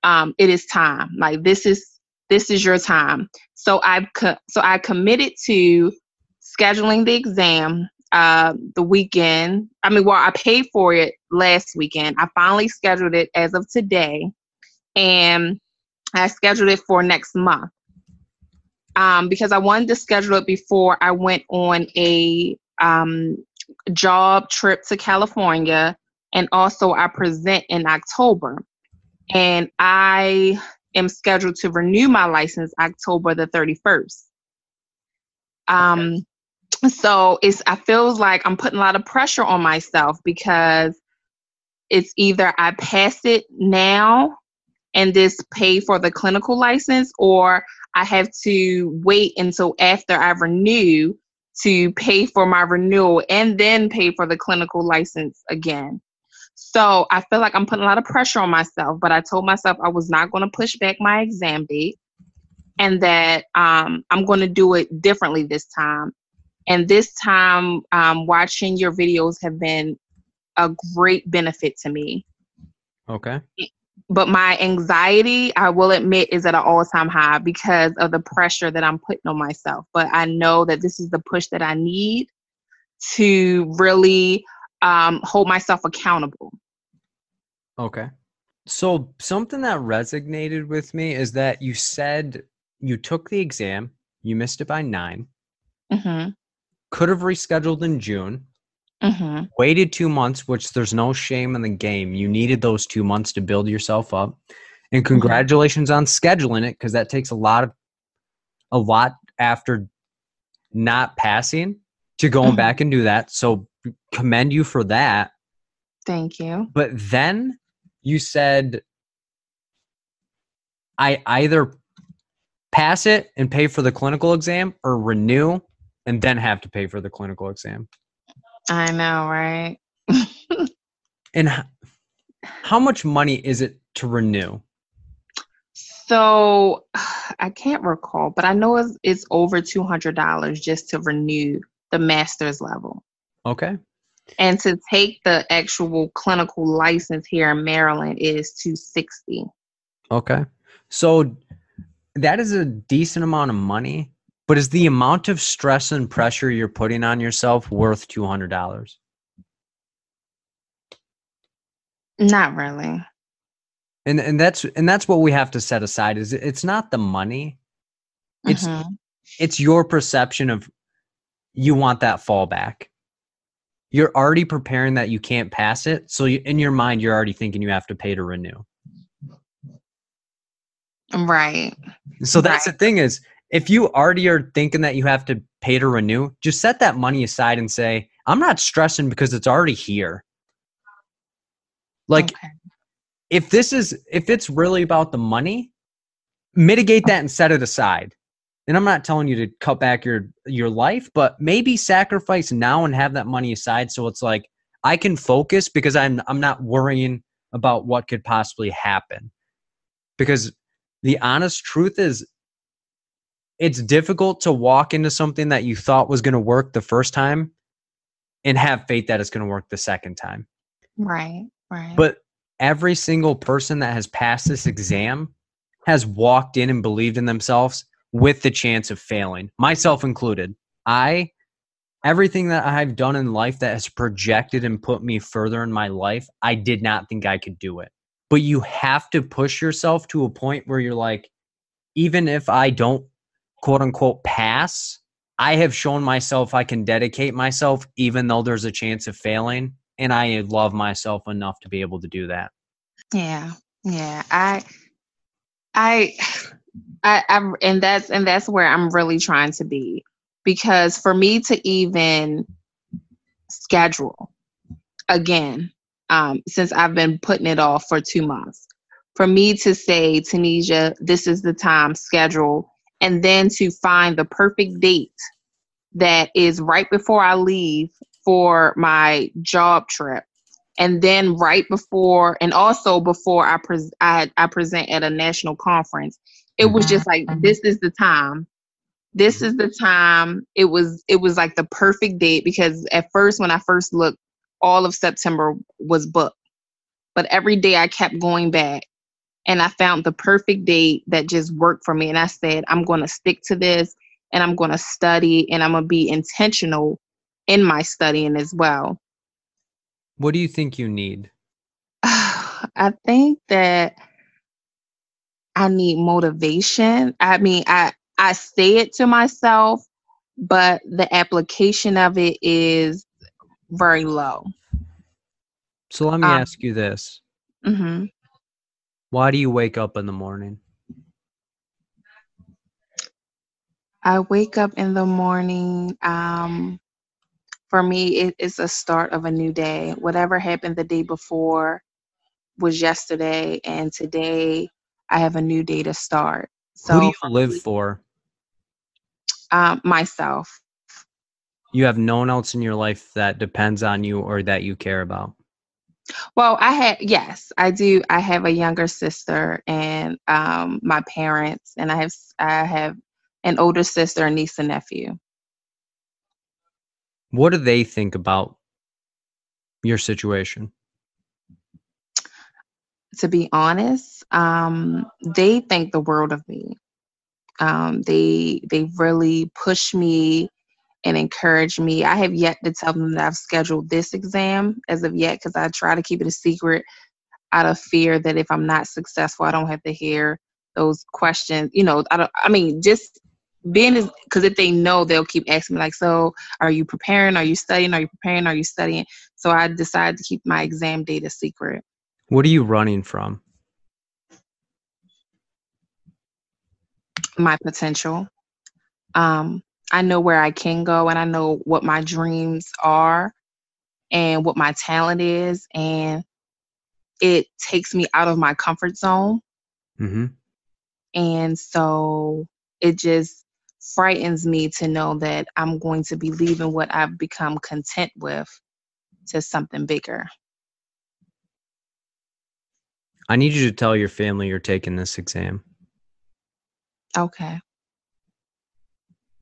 Um, it is time. Like this is this is your time. So I've co- so I committed to scheduling the exam uh, the weekend. I mean, well, I paid for it last weekend. I finally scheduled it as of today, and I scheduled it for next month um, because I wanted to schedule it before I went on a um, job trip to California, and also I present in October, and I am scheduled to renew my license October the thirty first. Um, so it's I feels like I'm putting a lot of pressure on myself because it's either I pass it now and this pay for the clinical license or I have to wait until after I renew to pay for my renewal and then pay for the clinical license again. So I feel like I'm putting a lot of pressure on myself, but I told myself I was not going to push back my exam date and that um, I'm going to do it differently this time and this time um, watching your videos have been a great benefit to me. Okay. but my anxiety i will admit is at an all-time high because of the pressure that i'm putting on myself. But i know that this is the push that i need to really um, hold myself accountable. Okay. So something that resonated with me is that you said you took the exam, you missed it by nine, hmm could have rescheduled in June, hmm waited two months, which there's no shame in the game. You needed those two months to build yourself up. And congratulations on scheduling it because that takes a lot of a lot after not passing to going Mhm. back and do that. So commend you for that. thank you But then you said I either pass it and pay for the clinical exam or renew and then have to pay for the clinical exam. i know right And h- how much money is it to renew? so i can't recall but i know it's, it's over $200 just to renew the master's level Okay. and to take the actual clinical license here in Maryland is 260. Okay. So that is a decent amount of money, but is the amount of stress and pressure you're putting on yourself worth $200? Not really. And and that's and that's what we have to set aside is it's not the money. It's Mhm. it's your perception of you want that fallback. You're already preparing that you can't pass it, so you, in your mind you're already thinking you have to pay to renew. right. So that's the thing is, if you already are thinking that you have to pay to renew, just set that money aside and say, I'm not stressing because it's already here. Like Okay. if this is if it's really about the money, mitigate that and set it aside. And I'm not telling you to cut back your your life, but maybe sacrifice now and have that money aside so it's like I can focus because I'm I'm not worrying about what could possibly happen. Because the honest truth is it's difficult to walk into something that you thought was going to work the first time and have faith that it's going to work the second time. Right. Right. But every single person that has passed this exam has walked in and believed in themselves with the chance of failing, myself included. I, everything that I've done in life that has projected and put me further in my life, I did not think I could do it. But you have to push yourself to a point where you're like, even if I don't quote unquote pass, I have shown myself I can dedicate myself, even though there's a chance of failing. And I love myself enough to be able to do that. Yeah. Yeah. I, I, I, I'm, and that's, and that's where I'm really trying to be because for me to even schedule again, um, since I've been putting it off for two months, for me to say, Tanisha, this is the time schedule, and then to find the perfect date that is right before I leave for my job trip. And then right before, and also before I, pres I, I present at a national conference, it was just like, this is the time. This is the time. It was it was like the perfect date because at first when i first looked all of september was booked. But every day i kept going back and i found the perfect date that just worked for me. And i said i'm going to stick to this and i'm going to study and i'm going to be intentional in my studying as well. What do you think you need? i think that i need motivation. I mean i I say it to myself, but the application of it is very low. So let me Um, ask you this. hmm Why do you wake up in the morning? I wake up in the morning. Um, for me, it is a start of a new day. Whatever happened the day before was yesterday, and today I have a new day to start. So Who do you live for? Um, myself. You have no one else in your life that depends on you or that you care about. Well, I had yes, I do. I have a younger sister and um, my parents, and I have I have an older sister, and niece, and nephew. What do they think about your situation? To be honest, um, they think the world of me. Um, they they really push me and encourage me. I have yet to tell them that I've scheduled this exam as of yet because I try to keep it a secret out of fear that if I'm not successful, I don't have to hear those questions. You know, I don't. I mean, just being as because if they know, they'll keep asking me like, "So, are you preparing? Are you studying? Are you preparing? Are you studying?" So I decided to keep my exam date a secret. What are you running from? My potential. Um, I know where I can go, and I know what my dreams are, and what my talent is, and it takes me out of my comfort zone. hmm And so it just frightens me to know that I'm going to be leaving what I've become content with to something bigger. I need you to tell your family you're taking this exam. Okay.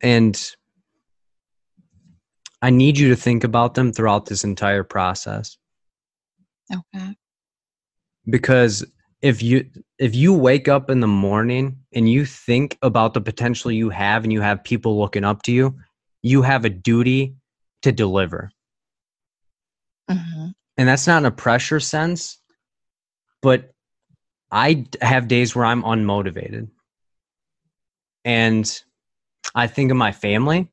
And I need you to think about them throughout this entire process. Okay. because if you if you wake up in the morning and you think about the potential you have and you have people looking up to you you have a duty to deliver hmm and that's not in a pressure sense but I have days where i'm unmotivated and i think of my family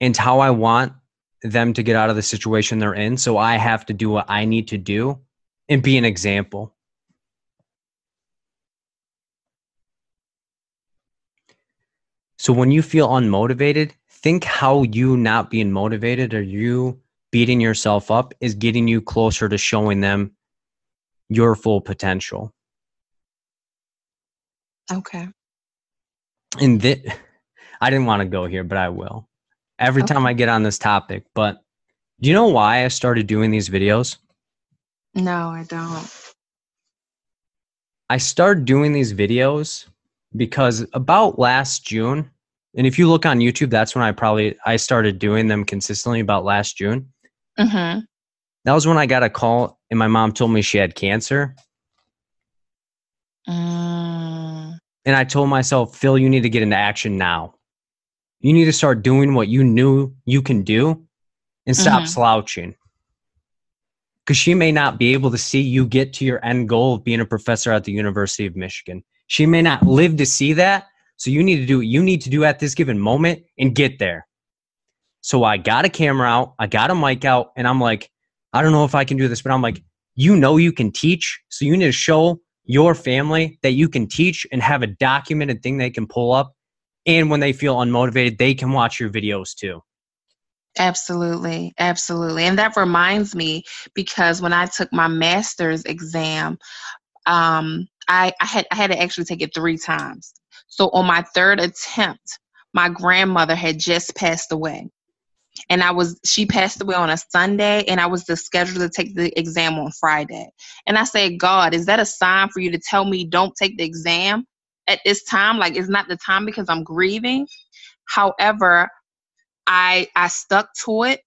and how i want them to get out of the situation they're in so i have to do what i need to do and be an example so when you feel unmotivated think how you not being motivated or you beating yourself up is getting you closer to showing them your full potential. Okay. And that I didn't want to go here, but I will. Every time I get on this topic, but do you know why I started doing these videos? No, I don't. I started doing these videos because about last June, And if you look on YouTube, that's when I probably I started doing them consistently about last June. Mm-hmm. That was when I got a call and my mom told me she had cancer. Mm. And I told myself, Phil, you need to get into action now. You need to start doing what you knew you can do and stop Mhm. slouching. Because she may not be able to see you get to your end goal of being a professor at the University of Michigan. She may not live to see that. So you need to do what you need to do at this given moment and get there. So I got a camera out, I got a mic out, and I'm like, I don't know if I can do this, but I'm like, you know you can teach. So you need to show your family that you can teach and have a documented thing they can pull up. And when they feel unmotivated, they can watch your videos too. Absolutely, absolutely. And that reminds me because when I took my master's exam, um, I, I had I had to actually take it three times. So on my third attempt, my grandmother had just passed away. And I was she passed away on a Sunday and I was the scheduled to take the exam on Friday. And I said, God, is that a sign for you to tell me don't take the exam at this time? Like it's not the time because I'm grieving. However, I I stuck to it.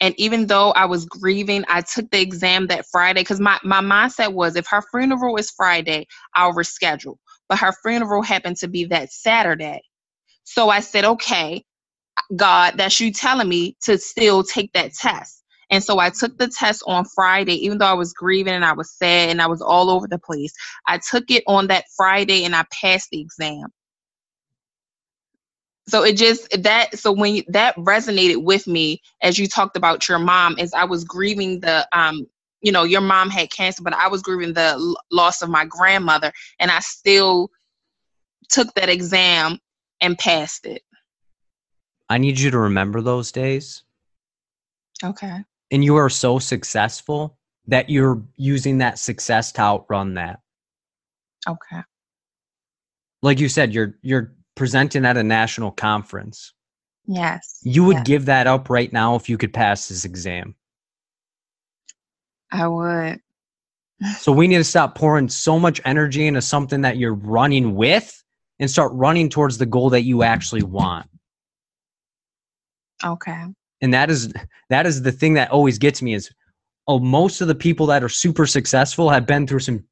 And even though I was grieving, I took the exam that Friday because my, my mindset was if her funeral is Friday, I'll reschedule. But her funeral happened to be that Saturday. So I said, okay, God, that's you telling me to still take that test. And so I took the test on Friday, even though I was grieving and I was sad and I was all over the place. I took it on that Friday and I passed the exam so it just that so when that resonated with me as you talked about your mom as i was grieving the um you know your mom had cancer but i was grieving the loss of my grandmother and i still took that exam and passed it I need you to remember those days. okay And you are so successful that you're using that success to outrun that. okay Like you said, you're you're presenting at a national conference. yes You would yes, give that up right now if you could pass this exam. i would So we need to stop pouring so much energy into something that you're running with and start running towards the goal that you actually want. Okay And that is that is the thing that always gets me is oh most of the people that are super successful have been through some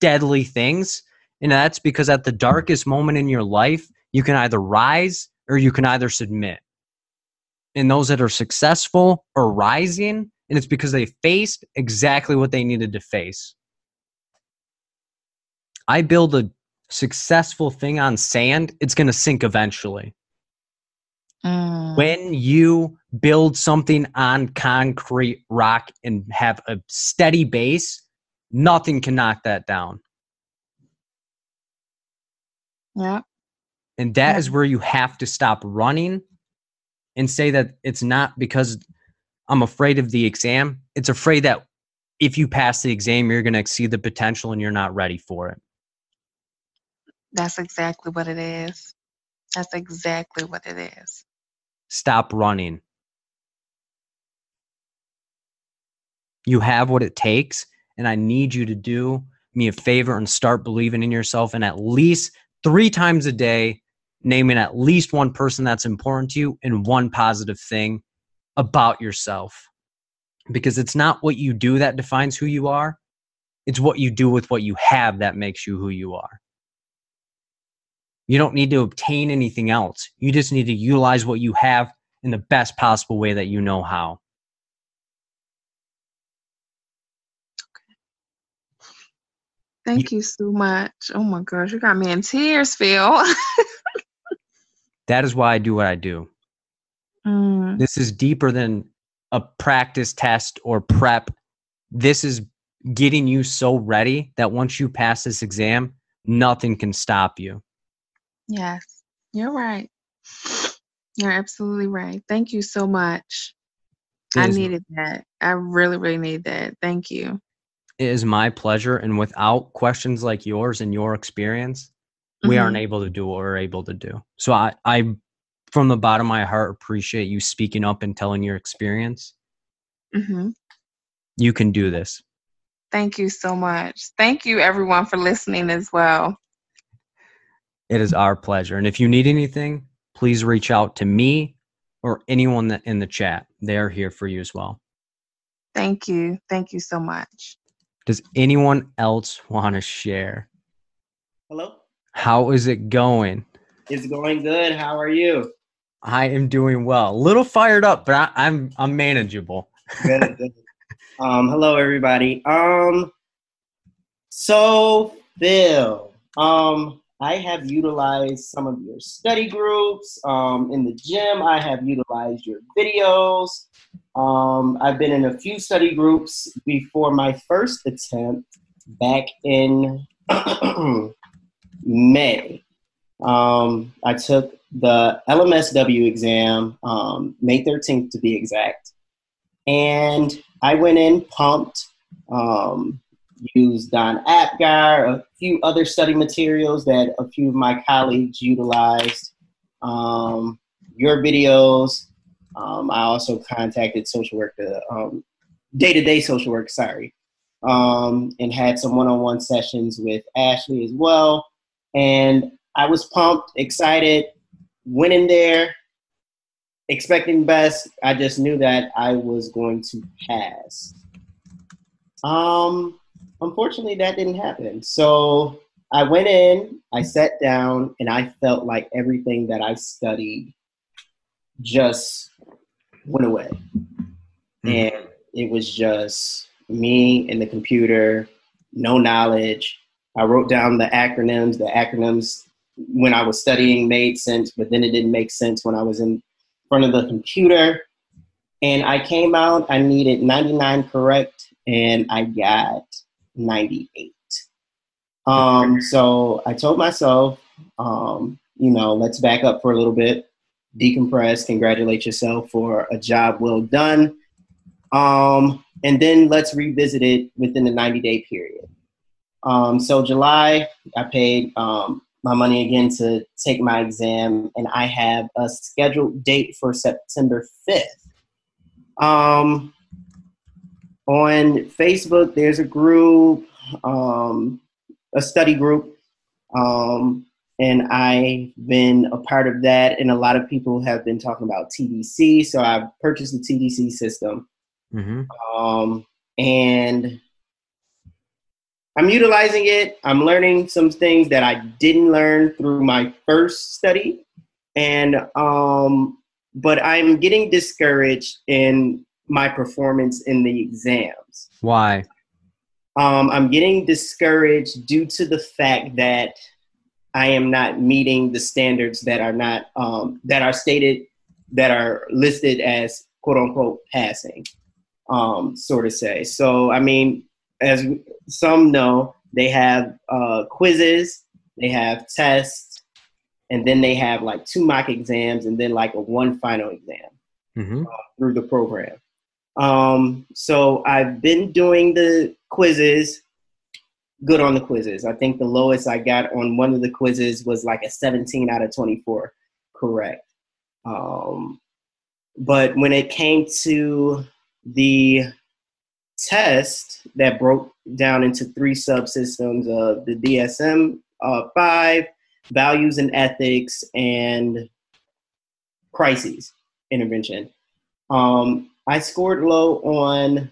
deadly things and that's because at the darkest moment in your life you can either rise or you can either submit. And those that are successful are rising and it's because they faced exactly what they needed to face. I build a successful thing on sand, it's going to sink eventually. Mm, When you build something on concrete rock and have a steady base, nothing can knock that down. yeah And that is Yeah. where you have to stop running and say that it's not because I'm afraid of the exam. It's afraid that if you pass the exam, you're going to exceed the potential and you're not ready for it. that's exactly what it is that's exactly what it is Stop running. You have what it takes, and I need you to do me a favor and start believing in yourself and at least three times a day naming at least one person that's important to you and one positive thing about yourself. Because it's not what you do that defines who you are, it's what you do with what you have that makes you who you are. You don't need to obtain anything else. You just need to utilize what you have in the best possible way that you know how. thank you so much oh my gosh you got me in tears phil That is why I do what I do. Mm, This is deeper than a practice test or prep. This is getting you so ready that once you pass this exam, nothing can stop you. Yes, you're right. You're absolutely right. Thank you so much. I is- needed that. I really, really need that. Thank you. It is my pleasure. And without questions like yours and your experience, we aren't Mhm. able to do what we're able to do. So I, I, from the bottom of my heart, appreciate you speaking up and telling your experience. Mhm. You can do this. Thank you so much. Thank you, everyone, for listening as well. It is our pleasure. And if you need anything, please reach out to me or anyone in the chat. They're here for you as well. Thank you. Thank you so much. Does anyone else want to share? Hello. How is it going? It's going good. How are you? I am doing well. A little fired up, but I, I'm I'm manageable. Good. good. Um, hello, everybody. Um, so Phil, um, I have utilized some of your study groups. Um, in the gym, I have utilized your videos. Um, I've been in a few study groups before my first attempt back in May. Um, I took the LMSW exam, um, May 13th to be exact, and I went in pumped. Um, used Dawn Apgar, a few other study materials that a few of my colleagues utilized, um, your videos. Um, I also contacted social work, um, day-to-day social work, sorry, um, and had some one-on-one sessions with Ashley as well. And I was pumped, excited, went in there, expecting best. I just knew that I was going to pass. Um, unfortunately, that didn't happen. So I went in, I sat down, and I felt like everything that I studied just went away. Hmm. And it was just me and the computer, no knowledge. I wrote down the acronyms. The acronyms, when I was studying, made sense, but then it didn't make sense when I was in front of the computer. And I came out, I needed 99 correct, and I got 98. Um, so I told myself, um, you know, let's back up for a little bit, decompress, congratulate yourself for a job well done. Um, and then let's revisit it within the 90 day period. Um, so July, I paid um, my money again to take my exam, and I have a scheduled date for September 5th. Um, on Facebook, there's a group, um, a study group, um, and I've been a part of that. And a lot of people have been talking about TDC, so I've purchased the TDC system, Mm-hmm. um, and I'm utilizing it. I'm learning some things that I didn't learn through my first study, and um, but I'm getting discouraged in my performance in the exams. Why? Um, I'm getting discouraged due to the fact that I am not meeting the standards that are not um, that are stated that are listed as quote unquote passing, um, sort of say. So I mean, as some know, they have uh, quizzes, they have tests, and then they have like two mock exams, and then like a one final exam Mm-hmm. through the program. Um, so I've been doing the quizzes, good on the quizzes. I think the lowest I got on one of the quizzes was like a 17 out of 24, correct. Um, but when it came to the test that broke down into three subsystems of the DSM uh, 5, values and ethics, and crises intervention. Um, I scored low on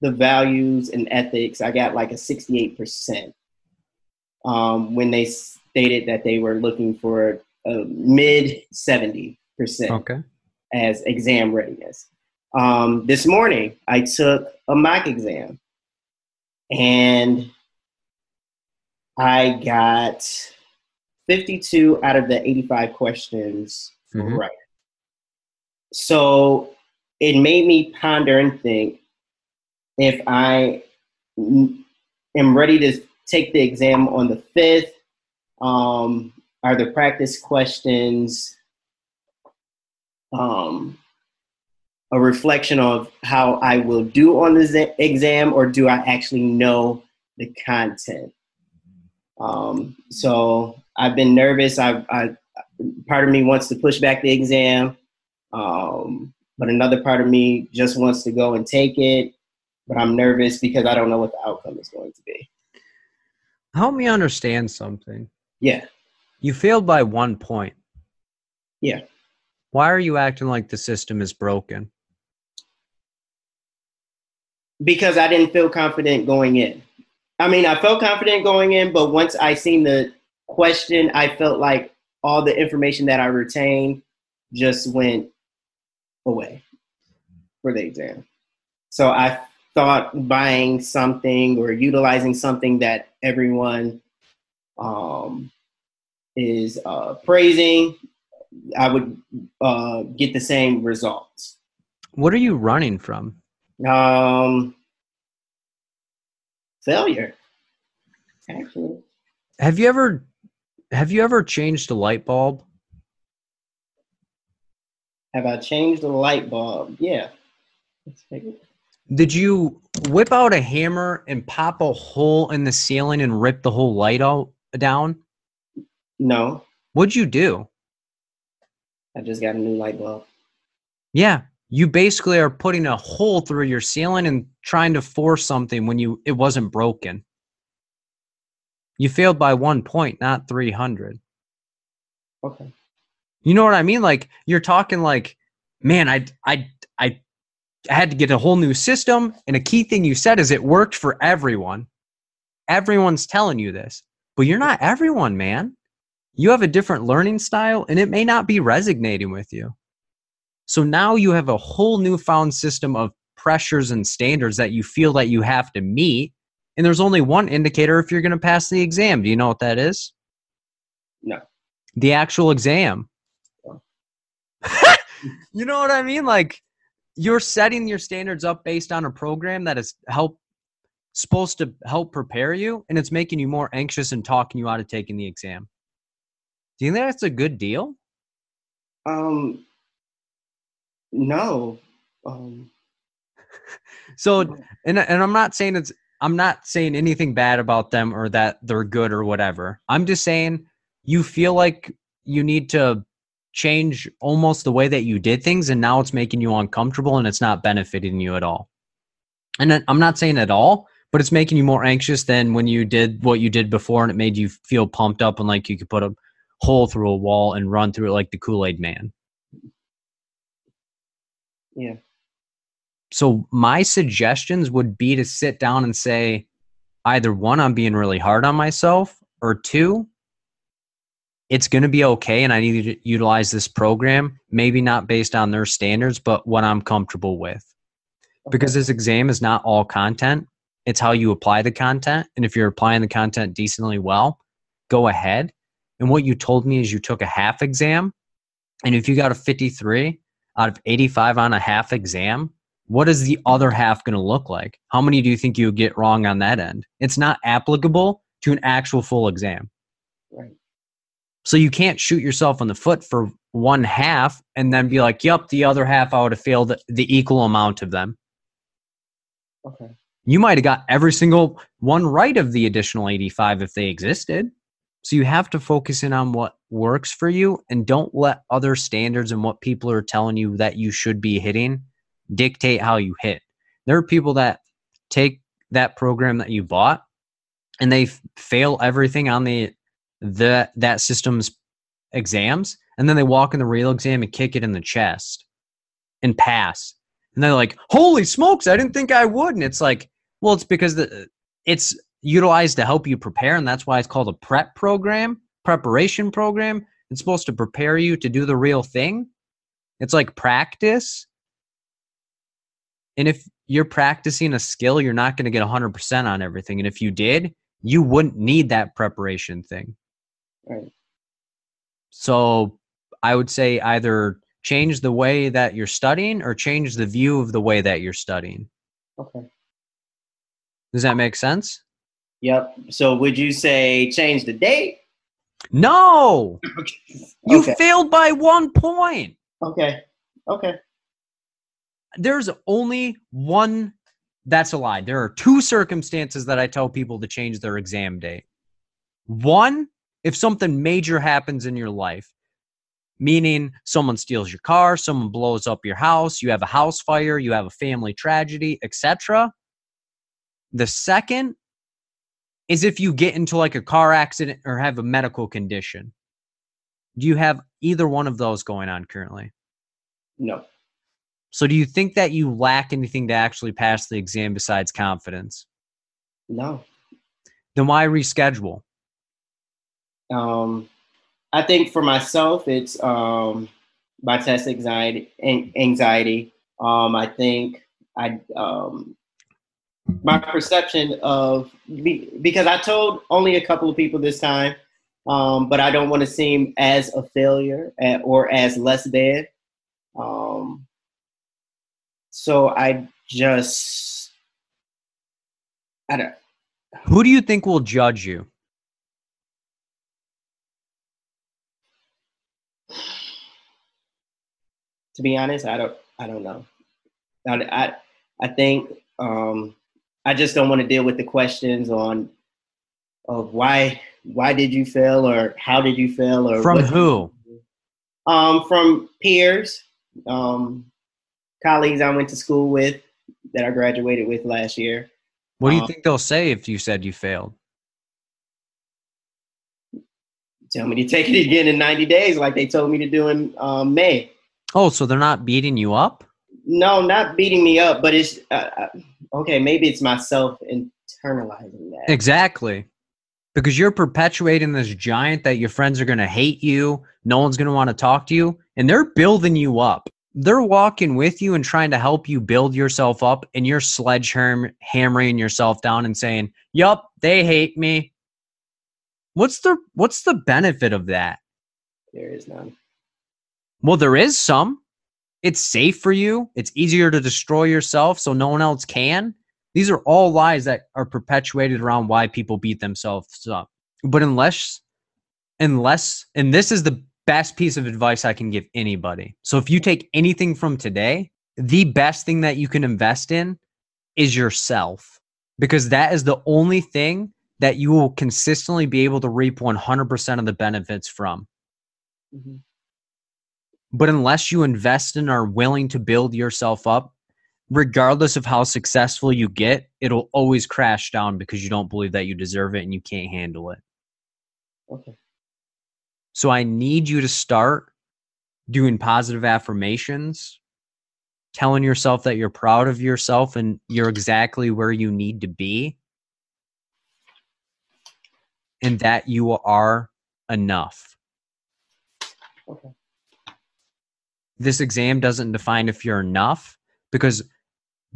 the values and ethics. I got like a 68% um, when they stated that they were looking for a mid 70% Okay. as exam readiness. Um, this morning, I took a mock exam and I got 52 out of the 85 questions Mhm. right. So it made me ponder and think if I am ready to take the exam on the 5th, um, are the practice questions um, a reflection of how I will do on the exam, or do I actually know the content? Um, so I've been nervous. I, I, part of me wants to push back the exam, um, but another part of me just wants to go and take it. But I'm nervous because I don't know what the outcome is going to be. Help me understand something. Yeah. You failed by one point. Yeah. Why are you acting like the system is broken? because I didn't feel confident going in. I mean, I felt confident going in, but once I seen the question, I felt like all the information that I retained just went away for the exam. So I thought buying something or utilizing something that everyone um, is uh, praising, I would uh, get the same results. What are you running from? Um, failure. Actually, Have you ever have you ever changed a light bulb? Have I changed the light bulb? Yeah. Let's take it. Did you whip out a hammer and pop a hole in the ceiling and rip the whole light out down? No, What'd you do? I just got a new light bulb. Yeah, you basically are putting a hole through your ceiling and trying to force something when you it wasn't broken. You failed by one point, not 300. Okay. You know what I mean? Like you're talking like, man, I I I I had to get a whole new system. And a key thing you said is it worked for everyone. Everyone's telling you this, but you're not everyone, man. You have a different learning style, and it may not be resonating with you. So now you have a whole newfound system of pressures and standards that you feel that you have to meet. And there's only one indicator if you're going to pass the exam. Do you know what that is? No. The actual exam. You know what I mean? Like you're setting your standards up based on a program that is help supposed to help prepare you and it's making you more anxious and talking you out of taking the exam. Do you think that's a good deal? Um, no. Um, So and and I'm not saying it's I'm not saying anything bad about them or that they're good or whatever. I'm just saying you feel like you need to change almost the way that you did things and now it's making you uncomfortable and it's not benefiting you at all. And I'm not saying at all, but it's making you more anxious than when you did what you did before and it made you feel pumped up and like you could put a hole through a wall and run through it like the Kool-Aid man. yeah. So my suggestions would be to sit down and say either one, I'm being really hard on myself, or two, it's going to be okay and I need to utilize this program, maybe not based on their standards, but what I'm comfortable with. Because this exam is not all content, it's how you apply the content. And if you're applying the content decently well, go ahead. And what you told me is you took a half exam. And if you got a 53 out of 85 on a half exam, what is the other half going to look like? How many do you think you get wrong on that end? It's not applicable to an actual full exam. Right. So you can't shoot yourself in the foot for one half and then be like, yep, the other half I would have failed the equal amount of them. Okay. You might have got every single one right of the additional 85 if they existed. So you have to focus in on what works for you and don't let other standards and what people are telling you that you should be hitting dictate how you hit. There are people that take that program that you bought and they fail everything on the the that system's exams and then they walk in the real exam and kick it in the chest and pass. And they're like, "Holy smokes, I didn't think I would." And it's like, well, it's because the it's utilized to help you prepare and that's why it's called a prep program, preparation program. It's supposed to prepare you to do the real thing. It's like practice. And if you're practicing a skill, you're not going to get 100% on everything. And if you did, you wouldn't need that preparation thing. Right. So I would say either change the way that you're studying or change the view of the way that you're studying. Okay. Does that make sense? Yep. So would you say change the date? No! You Okay. failed by one point. Okay. Okay. There's only one that's a lie. There are two circumstances that I tell people to change their exam date. One, if something major happens in your life, meaning someone steals your car, someone blows up your house, you have a house fire, you have a family tragedy, etc. The second is if you get into like a car accident or have a medical condition. Do you have either one of those going on currently? No. So do you think that you lack anything to actually pass the exam besides confidence? No. Then why reschedule? Um, I think for myself, it's um, my test anxiety. Anxiety. Um, I think I um, my perception of because I told only a couple of people this time, um, but I don't want to seem as a failure or as less than. Um, so I just I don't. Who do you think will judge you? To be honest, I don't. I don't know. I I, I think um, I just don't want to deal with the questions on of why why did you fail or how did you fail or from who? Um, from peers, um, colleagues I went to school with that I graduated with last year. What do you um, think they'll say if you said you failed? Tell me to take it again in 90 days, like they told me to do in um, May. Oh, so they're not beating you up? No, not beating me up, but it's uh, uh okay. Maybe it's myself internalizing that. Exactly, because you're perpetuating this giant that your friends are going to hate you. No one's going to want to talk to you, and they're building you up they're walking with you and trying to help you build yourself up and you're sledgehammer hammering yourself down and saying yup they hate me what's the what's the benefit of that there is none well there is some it's safe for you it's easier to destroy yourself so no one else can these are all lies that are perpetuated around why people beat themselves up but unless unless and this is the best piece of advice I can give anybody. So if you take anything from today, the best thing that you can invest in is yourself because that is the only thing that you will consistently be able to reap 100% of the benefits from. Mm-hmm. But unless you invest and are willing to build yourself up, regardless of how successful you get, it'll always crash down because you don't believe that you deserve it and you can't handle it. Okay. So I need you to start doing positive affirmations, telling yourself that you're proud of yourself and you're exactly where you need to be, and that you are enough. Okay. This exam doesn't define if you're enough because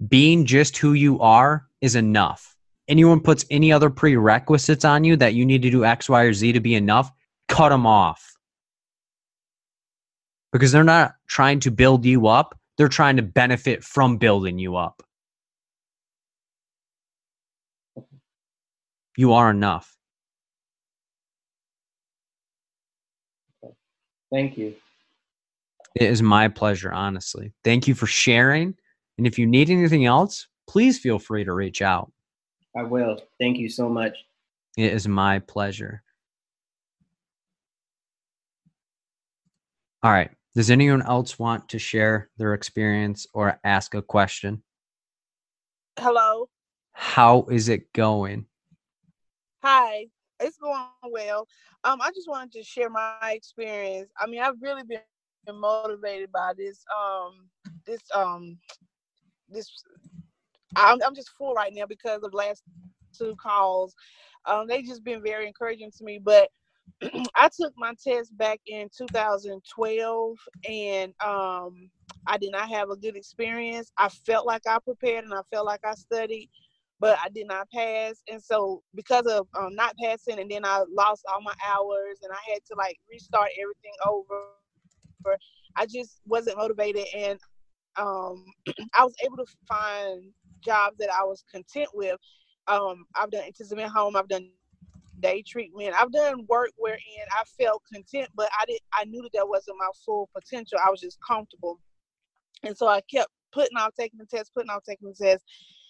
being just who you are is enough. Anyone puts any other prerequisites on you that you need to do X, Y, or Z to be enough, cut them off. Because they're not trying to build you up they're trying to benefit from building you up. You are enough. Thank you it is my pleasure honestly thank you for sharing and if you need anything else please feel free to reach out i will thank you so much it is my pleasure All right. Does anyone else want to share their experience or ask a question? Hello. How is it going? Hi. It's going well. Um, I just wanted to share my experience. I mean, I've really been motivated by this um this um this I'm I'm just full right now because of last two calls. Um, they just been very encouraging to me. But I took my test back in 2012 and um, I did not have a good experience. I felt like I prepared and I felt like I studied, but I did not pass. And so, because of um, not passing, and then I lost all my hours and I had to like restart everything over, I just wasn't motivated. And um, I was able to find jobs that I was content with. Um, I've done intensive home, I've done day treatment. I've done work wherein I felt content, but I did I knew that that wasn't my full potential. I was just comfortable. And so I kept putting off taking the test, putting off taking the test.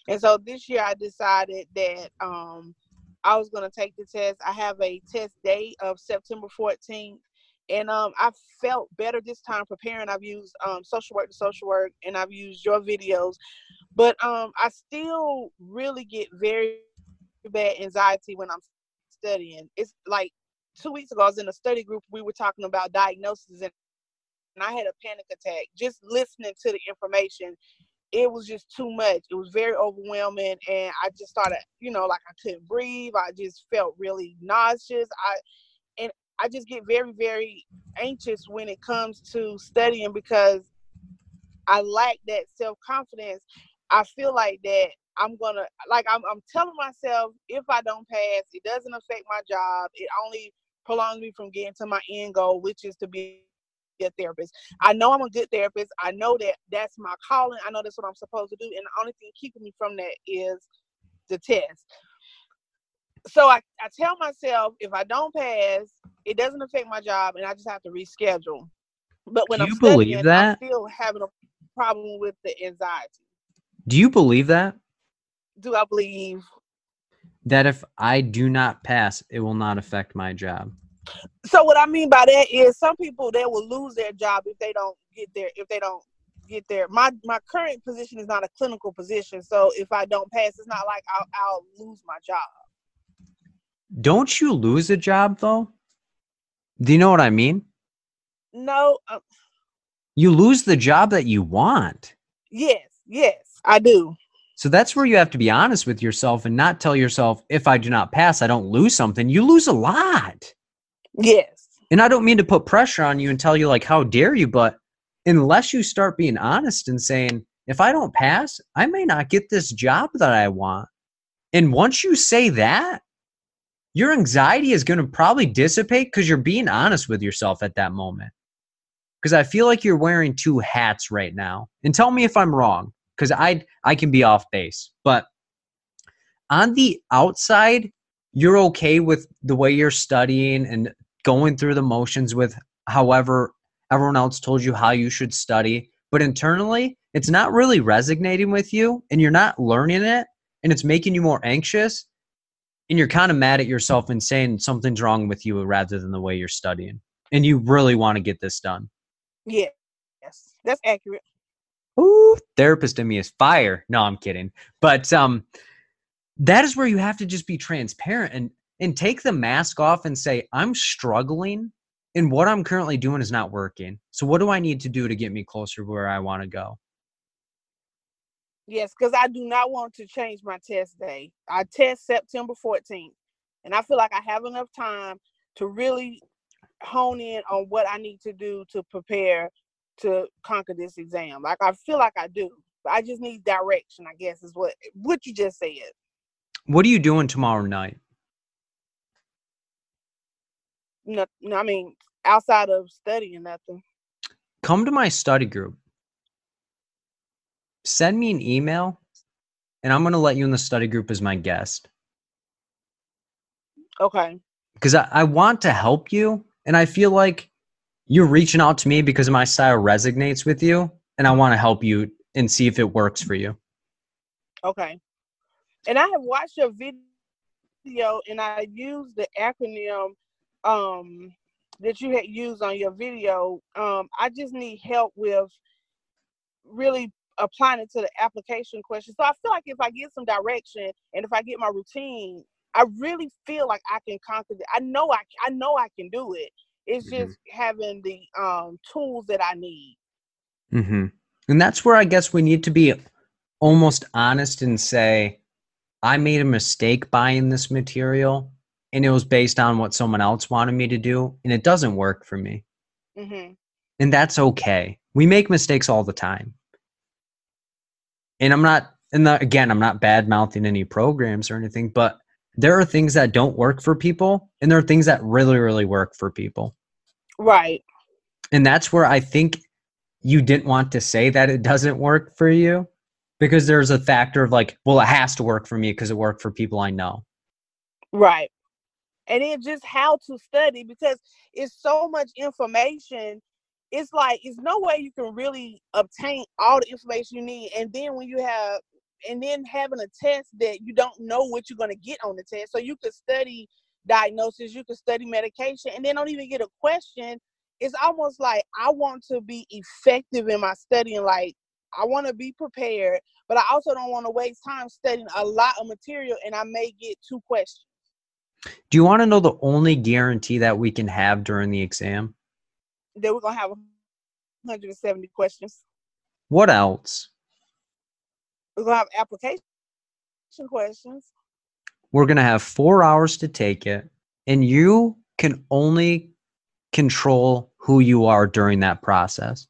And so this year I decided that um I was gonna take the test. I have a test date of September 14th. And um, I felt better this time preparing. I've used um, social work to social work, and I've used your videos, but um, I still really get very bad anxiety when I'm studying. It's like two weeks ago, I was in a study group. We were talking about diagnosis, and, and I had a panic attack just listening to the information. It was just too much. It was very overwhelming, and I just started, you know, like I couldn't breathe. I just felt really nauseous. I I just get very, very anxious when it comes to studying because I lack that self confidence. I feel like that I'm gonna like I'm I'm telling myself if I don't pass, it doesn't affect my job. It only prolongs me from getting to my end goal, which is to be a therapist. I know I'm a good therapist. I know that that's my calling. I know that's what I'm supposed to do. And the only thing keeping me from that is the test. So I, I tell myself if I don't pass, it doesn't affect my job and I just have to reschedule. But when Do I'm you studying, believe that? I'm still having a problem with the anxiety. Do you believe that? Do I believe That if I do not pass, it will not affect my job. so what I mean by that is some people they will lose their job if they don't get there if they don't get there. My my current position is not a clinical position, so if I don't pass, it's not like I'll, I'll lose my job. Don't you lose a job though? Do you know what I mean? No, um, You lose the job that you want. yes, yes, I do. So that's where you have to be honest with yourself and not tell yourself, if I do not pass, I don't lose something. You lose a lot. Yes, And I don't mean to put pressure on you and tell you, like, how dare you, but unless you start being honest and saying, if I don't pass, I may not get this job that I want. And once you say that, your anxiety is going to probably dissipate because you're being honest with yourself at that moment. Because I feel like you're wearing two hats right now. And tell me if I'm wrong, because I I can be off base. But on the outside, you're okay with the way you're studying and going through the motions with however everyone else told you how you should study. But internally, it's not really resonating with you and you're not learning it and it's making you more anxious. And you're kind of mad at yourself and saying something's wrong with you rather than the way you're studying. And you really want to get this done. yeah yes, that's accurate. Ooh, therapist in me is fire. No, I'm kidding. But um that is where you have to just be transparent and and take the mask off and say, I'm struggling and what I'm currently doing is not working. So what do I need to do to get me closer to where I want to go? Yes, because I do not want to change my test day. I test September 14th, and I feel like I have enough time to really hone in on what I need to do to prepare to conquer this exam. Like I feel like I do. But I just need direction, I guess, is what what you just said. What are you doing tomorrow night? No, no, I mean, outside of studying nothing. Come to my study group. Send me an email and I'm going to let you in the study group as my guest. Okay. because I, I want to help you and i feel like you're reaching out to me because my style resonates with you and i want to help you and see if it works for you Okay. And I have watched your video and I used the acronym um that you had used on your video. Um I just need help with really applying it to the application question. So I feel like if I get some direction and if I get my routine, I really feel like I can conquer it. I know I I know I can do it. It's Mhm. just having the um tools that I need. mm-hmm. and that's where i guess we need to be almost honest and say i made a mistake buying this material and it was based on what someone else wanted me to do and it doesn't work for me hmm and that's okay. We make mistakes all the time. And I'm not, and the, again, I'm not bad mouthing any programs or anything, but there are things that don't work for people, and there are things that really, really work for people. Right. And that's where I think you didn't want to say that it doesn't work for you because there's a factor of like, well, it has to work for me because it worked for people I know. Right. And then just how to study because it's so much information. It's like it's no way you can really obtain all the information you need. And then when you have and then having a test that you don't know what you're gonna get on the test. So you could study diagnosis, you could study medication, and then don't even get a question. It's almost like I want to be effective in my studying, like I want to be prepared, but I also don't want to waste time studying a lot of material and I may get two questions. Do you want to know the only guarantee that we can have during the exam? That we're gonna have 170 questions. What else? We're gonna have application questions. We're going to have four hours to take it, and you can only control who you are during that process.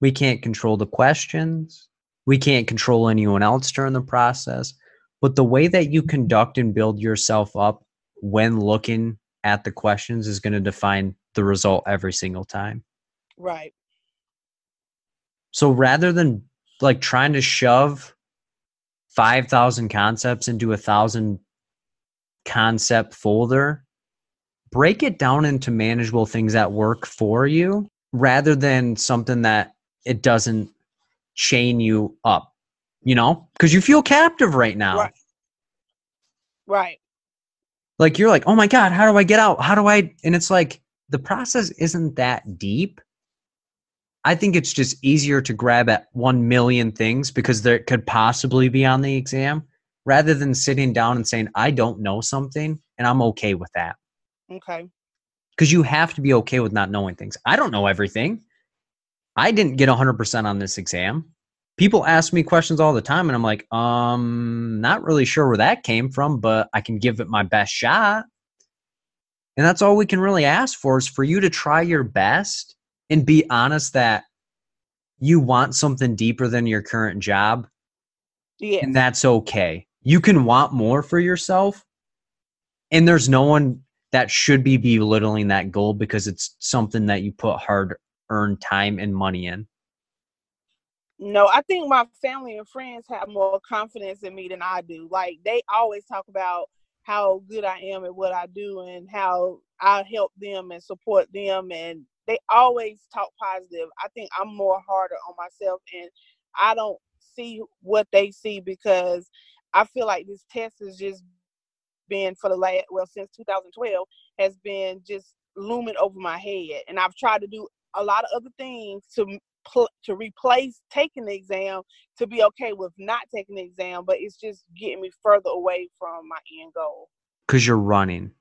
We can't control the questions. We can't control anyone else during the process. But the way that you conduct and build yourself up when looking at the questions is going to define the result every single time. Right. So rather than like trying to shove 5,000 concepts into a thousand concept folder, break it down into manageable things that work for you rather than something that it doesn't chain you up, you know? Because you feel captive right now. Right. Right. Like you're like, oh my God, how do I get out? How do I? And it's like the process isn't that deep. I think it's just easier to grab at 1 million things because there could possibly be on the exam rather than sitting down and saying, I don't know something and I'm okay with that. Okay. Because you have to be okay with not knowing things. I don't know everything. I didn't get 100% on this exam. People ask me questions all the time and I'm like, um, not really sure where that came from, but I can give it my best shot. And that's all we can really ask for is for you to try your best and be honest that you want something deeper than your current job Yes. and that's okay. You can want more for yourself, and there's no one that should be belittling that goal because it's something that you put hard earned time and money in. No, I think my family and friends have more confidence in me than I do. Like they always talk about how good I am at what I do and how I help them and support them and they always talk positive. I think I'm more harder on myself and I don't see what they see because I feel like this test has just been for the last well since 2012 has been just looming over my head and I've tried to do a lot of other things to pl- to replace taking the exam to be okay with not taking the exam but it's just getting me further away from my end goal. Because you're running.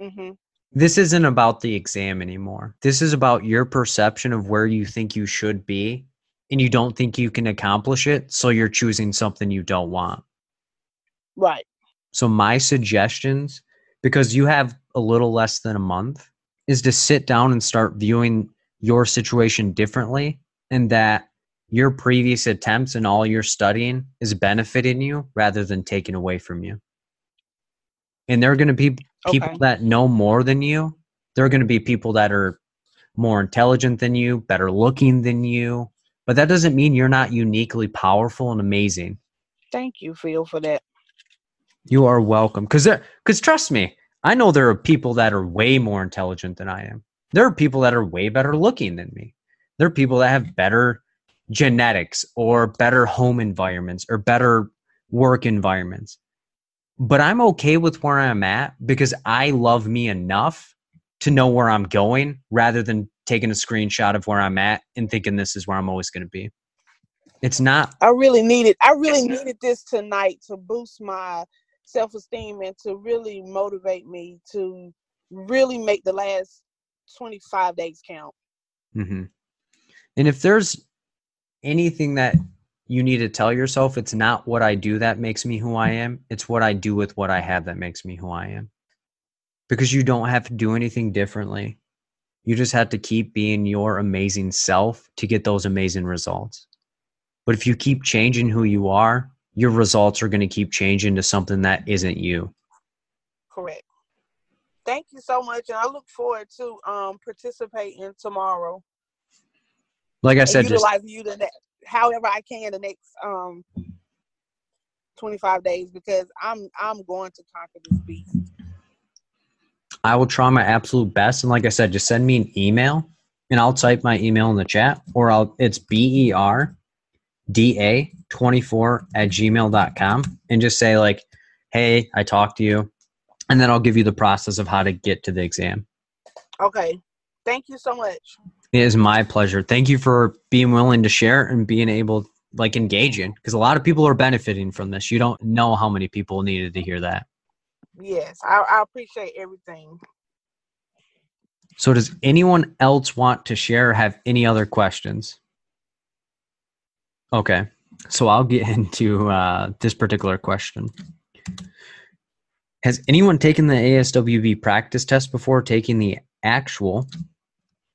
Mhm. This isn't about the exam anymore. This is about your perception of where you think you should be, and you don't think you can accomplish it. So you're choosing something you don't want. Right. So my suggestions, because you have a little less than a month, is to sit down and start viewing your situation differently and that your previous attempts and all your studying is benefiting you rather than taking away from you. And there are going to be people Okay. that know more than you. There are going to be people that are more intelligent than you, better looking than you. But that doesn't mean you're not uniquely powerful and amazing. Thank you, Phil, for that. You are welcome. Because because trust me, I know there are people that are way more intelligent than I am. There are people that are way better looking than me. There are people that have better genetics or better home environments or better work environments. But I'm okay with where I'm at because I love me enough to know where I'm going rather than taking a screenshot of where I'm at and thinking this is where I'm always going to be. It's not I really needed I really needed this tonight to boost my self esteem and to really motivate me to really make the last 25 days count. hmm And if there's anything that you need to tell yourself, it's not what I do that makes me who I am. It's what I do with what I have that makes me who I am. Because you don't have to do anything differently. You just have to keep being your amazing self to get those amazing results. But if you keep changing who you are, your results are going to keep changing to something that isn't you. Correct. Thank you so much, and I look forward to um participating tomorrow Like I said, just utilizing you the ne- however I can the next um 25 days because I'm I'm going to conquer this beast. I will try my absolute best. And like I said, just send me an email and I'll type my email in the chat or I'll it's B E R D A 24 at gmail.com and just say like, hey, I talked to you. And then I'll give you the process of how to get to the exam. Okay. Thank you so much. It is my pleasure. Thank you for being willing to share and being able like engaging because a lot of people are benefiting from this. You don't know how many people needed to hear that. yes, I, I appreciate everything. So, does anyone else want to share or have any other questions? Okay, so I'll get into uh, this particular question. Has anyone taken the ASWB practice test before taking the actual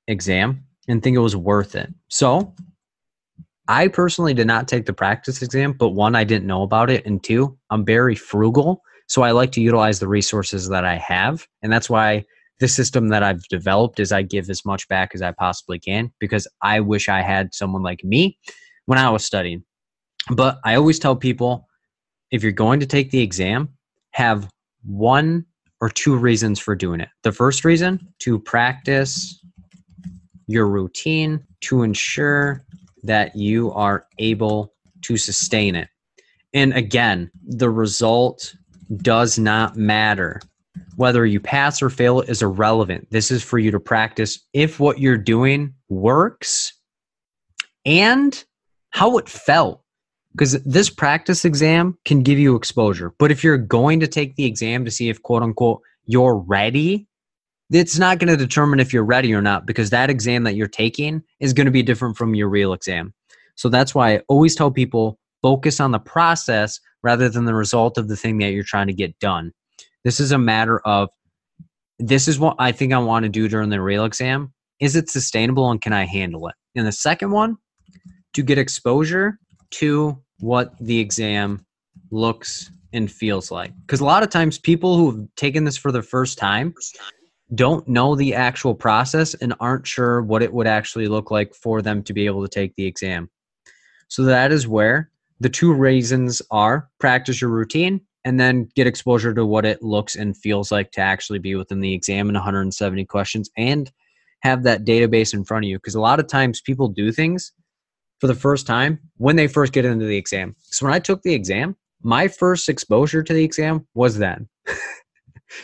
exam and think it was worth it? So, I personally did not take the practice exam, but one, I didn't know about it, and two, I'm very frugal. So, I like to utilize the resources that I have. And that's why the system that I've developed is I give as much back as I possibly can because I wish I had someone like me when I was studying. But I always tell people if you're going to take the exam, have one or two reasons for doing it. The first reason to practice your routine to ensure that you are able to sustain it. And again, the result does not matter. Whether you pass or fail is irrelevant. This is for you to practice if what you're doing works and how it felt. Because this practice exam can give you exposure. But if you're going to take the exam to see if, quote unquote, you're ready, it's not going to determine if you're ready or not because that exam that you're taking is going to be different from your real exam. So that's why I always tell people focus on the process rather than the result of the thing that you're trying to get done. This is a matter of this is what I think I want to do during the real exam. Is it sustainable and can I handle it? And the second one, to get exposure to what the exam looks and feels like. Because a lot of times people who have taken this for the first time don't know the actual process and aren't sure what it would actually look like for them to be able to take the exam. So that is where the two reasons are practice your routine and then get exposure to what it looks and feels like to actually be within the exam in 170 questions and have that database in front of you. Because a lot of times people do things for the first time when they first get into the exam. So when I took the exam, my first exposure to the exam was then.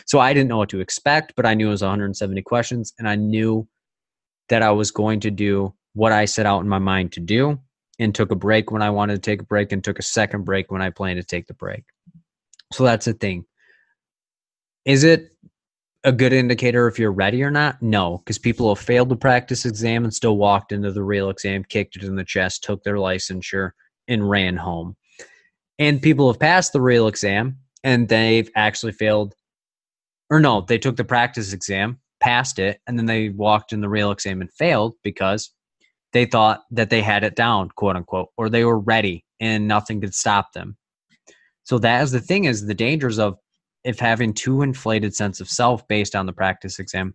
so I didn't know what to expect, but I knew it was 170 questions and I knew that I was going to do what I set out in my mind to do and took a break when I wanted to take a break and took a second break when I planned to take the break. So that's the thing. Is it a good indicator if you're ready or not? No, because people have failed the practice exam and still walked into the real exam, kicked it in the chest, took their licensure, and ran home. And people have passed the real exam and they've actually failed, or no, they took the practice exam, passed it, and then they walked in the real exam and failed because they thought that they had it down, quote unquote, or they were ready and nothing could stop them. So that is the thing is the dangers of if having too inflated sense of self based on the practice exam.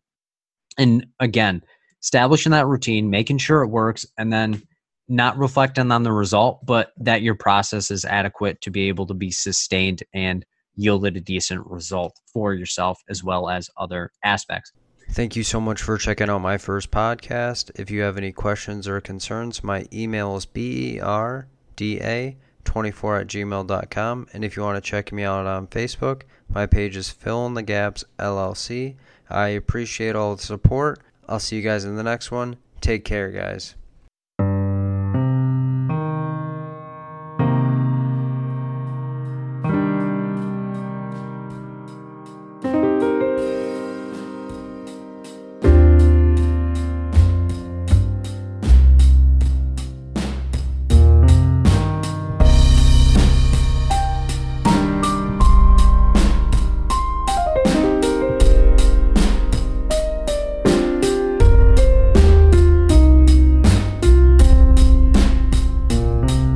And again, establishing that routine, making sure it works, and then not reflecting on the result, but that your process is adequate to be able to be sustained and yielded a decent result for yourself as well as other aspects. Thank you so much for checking out my first podcast. If you have any questions or concerns, my email is berda24 at gmail.com. And if you want to check me out on Facebook, my page is Fill in the Gaps LLC. I appreciate all the support. I'll see you guys in the next one. Take care, guys.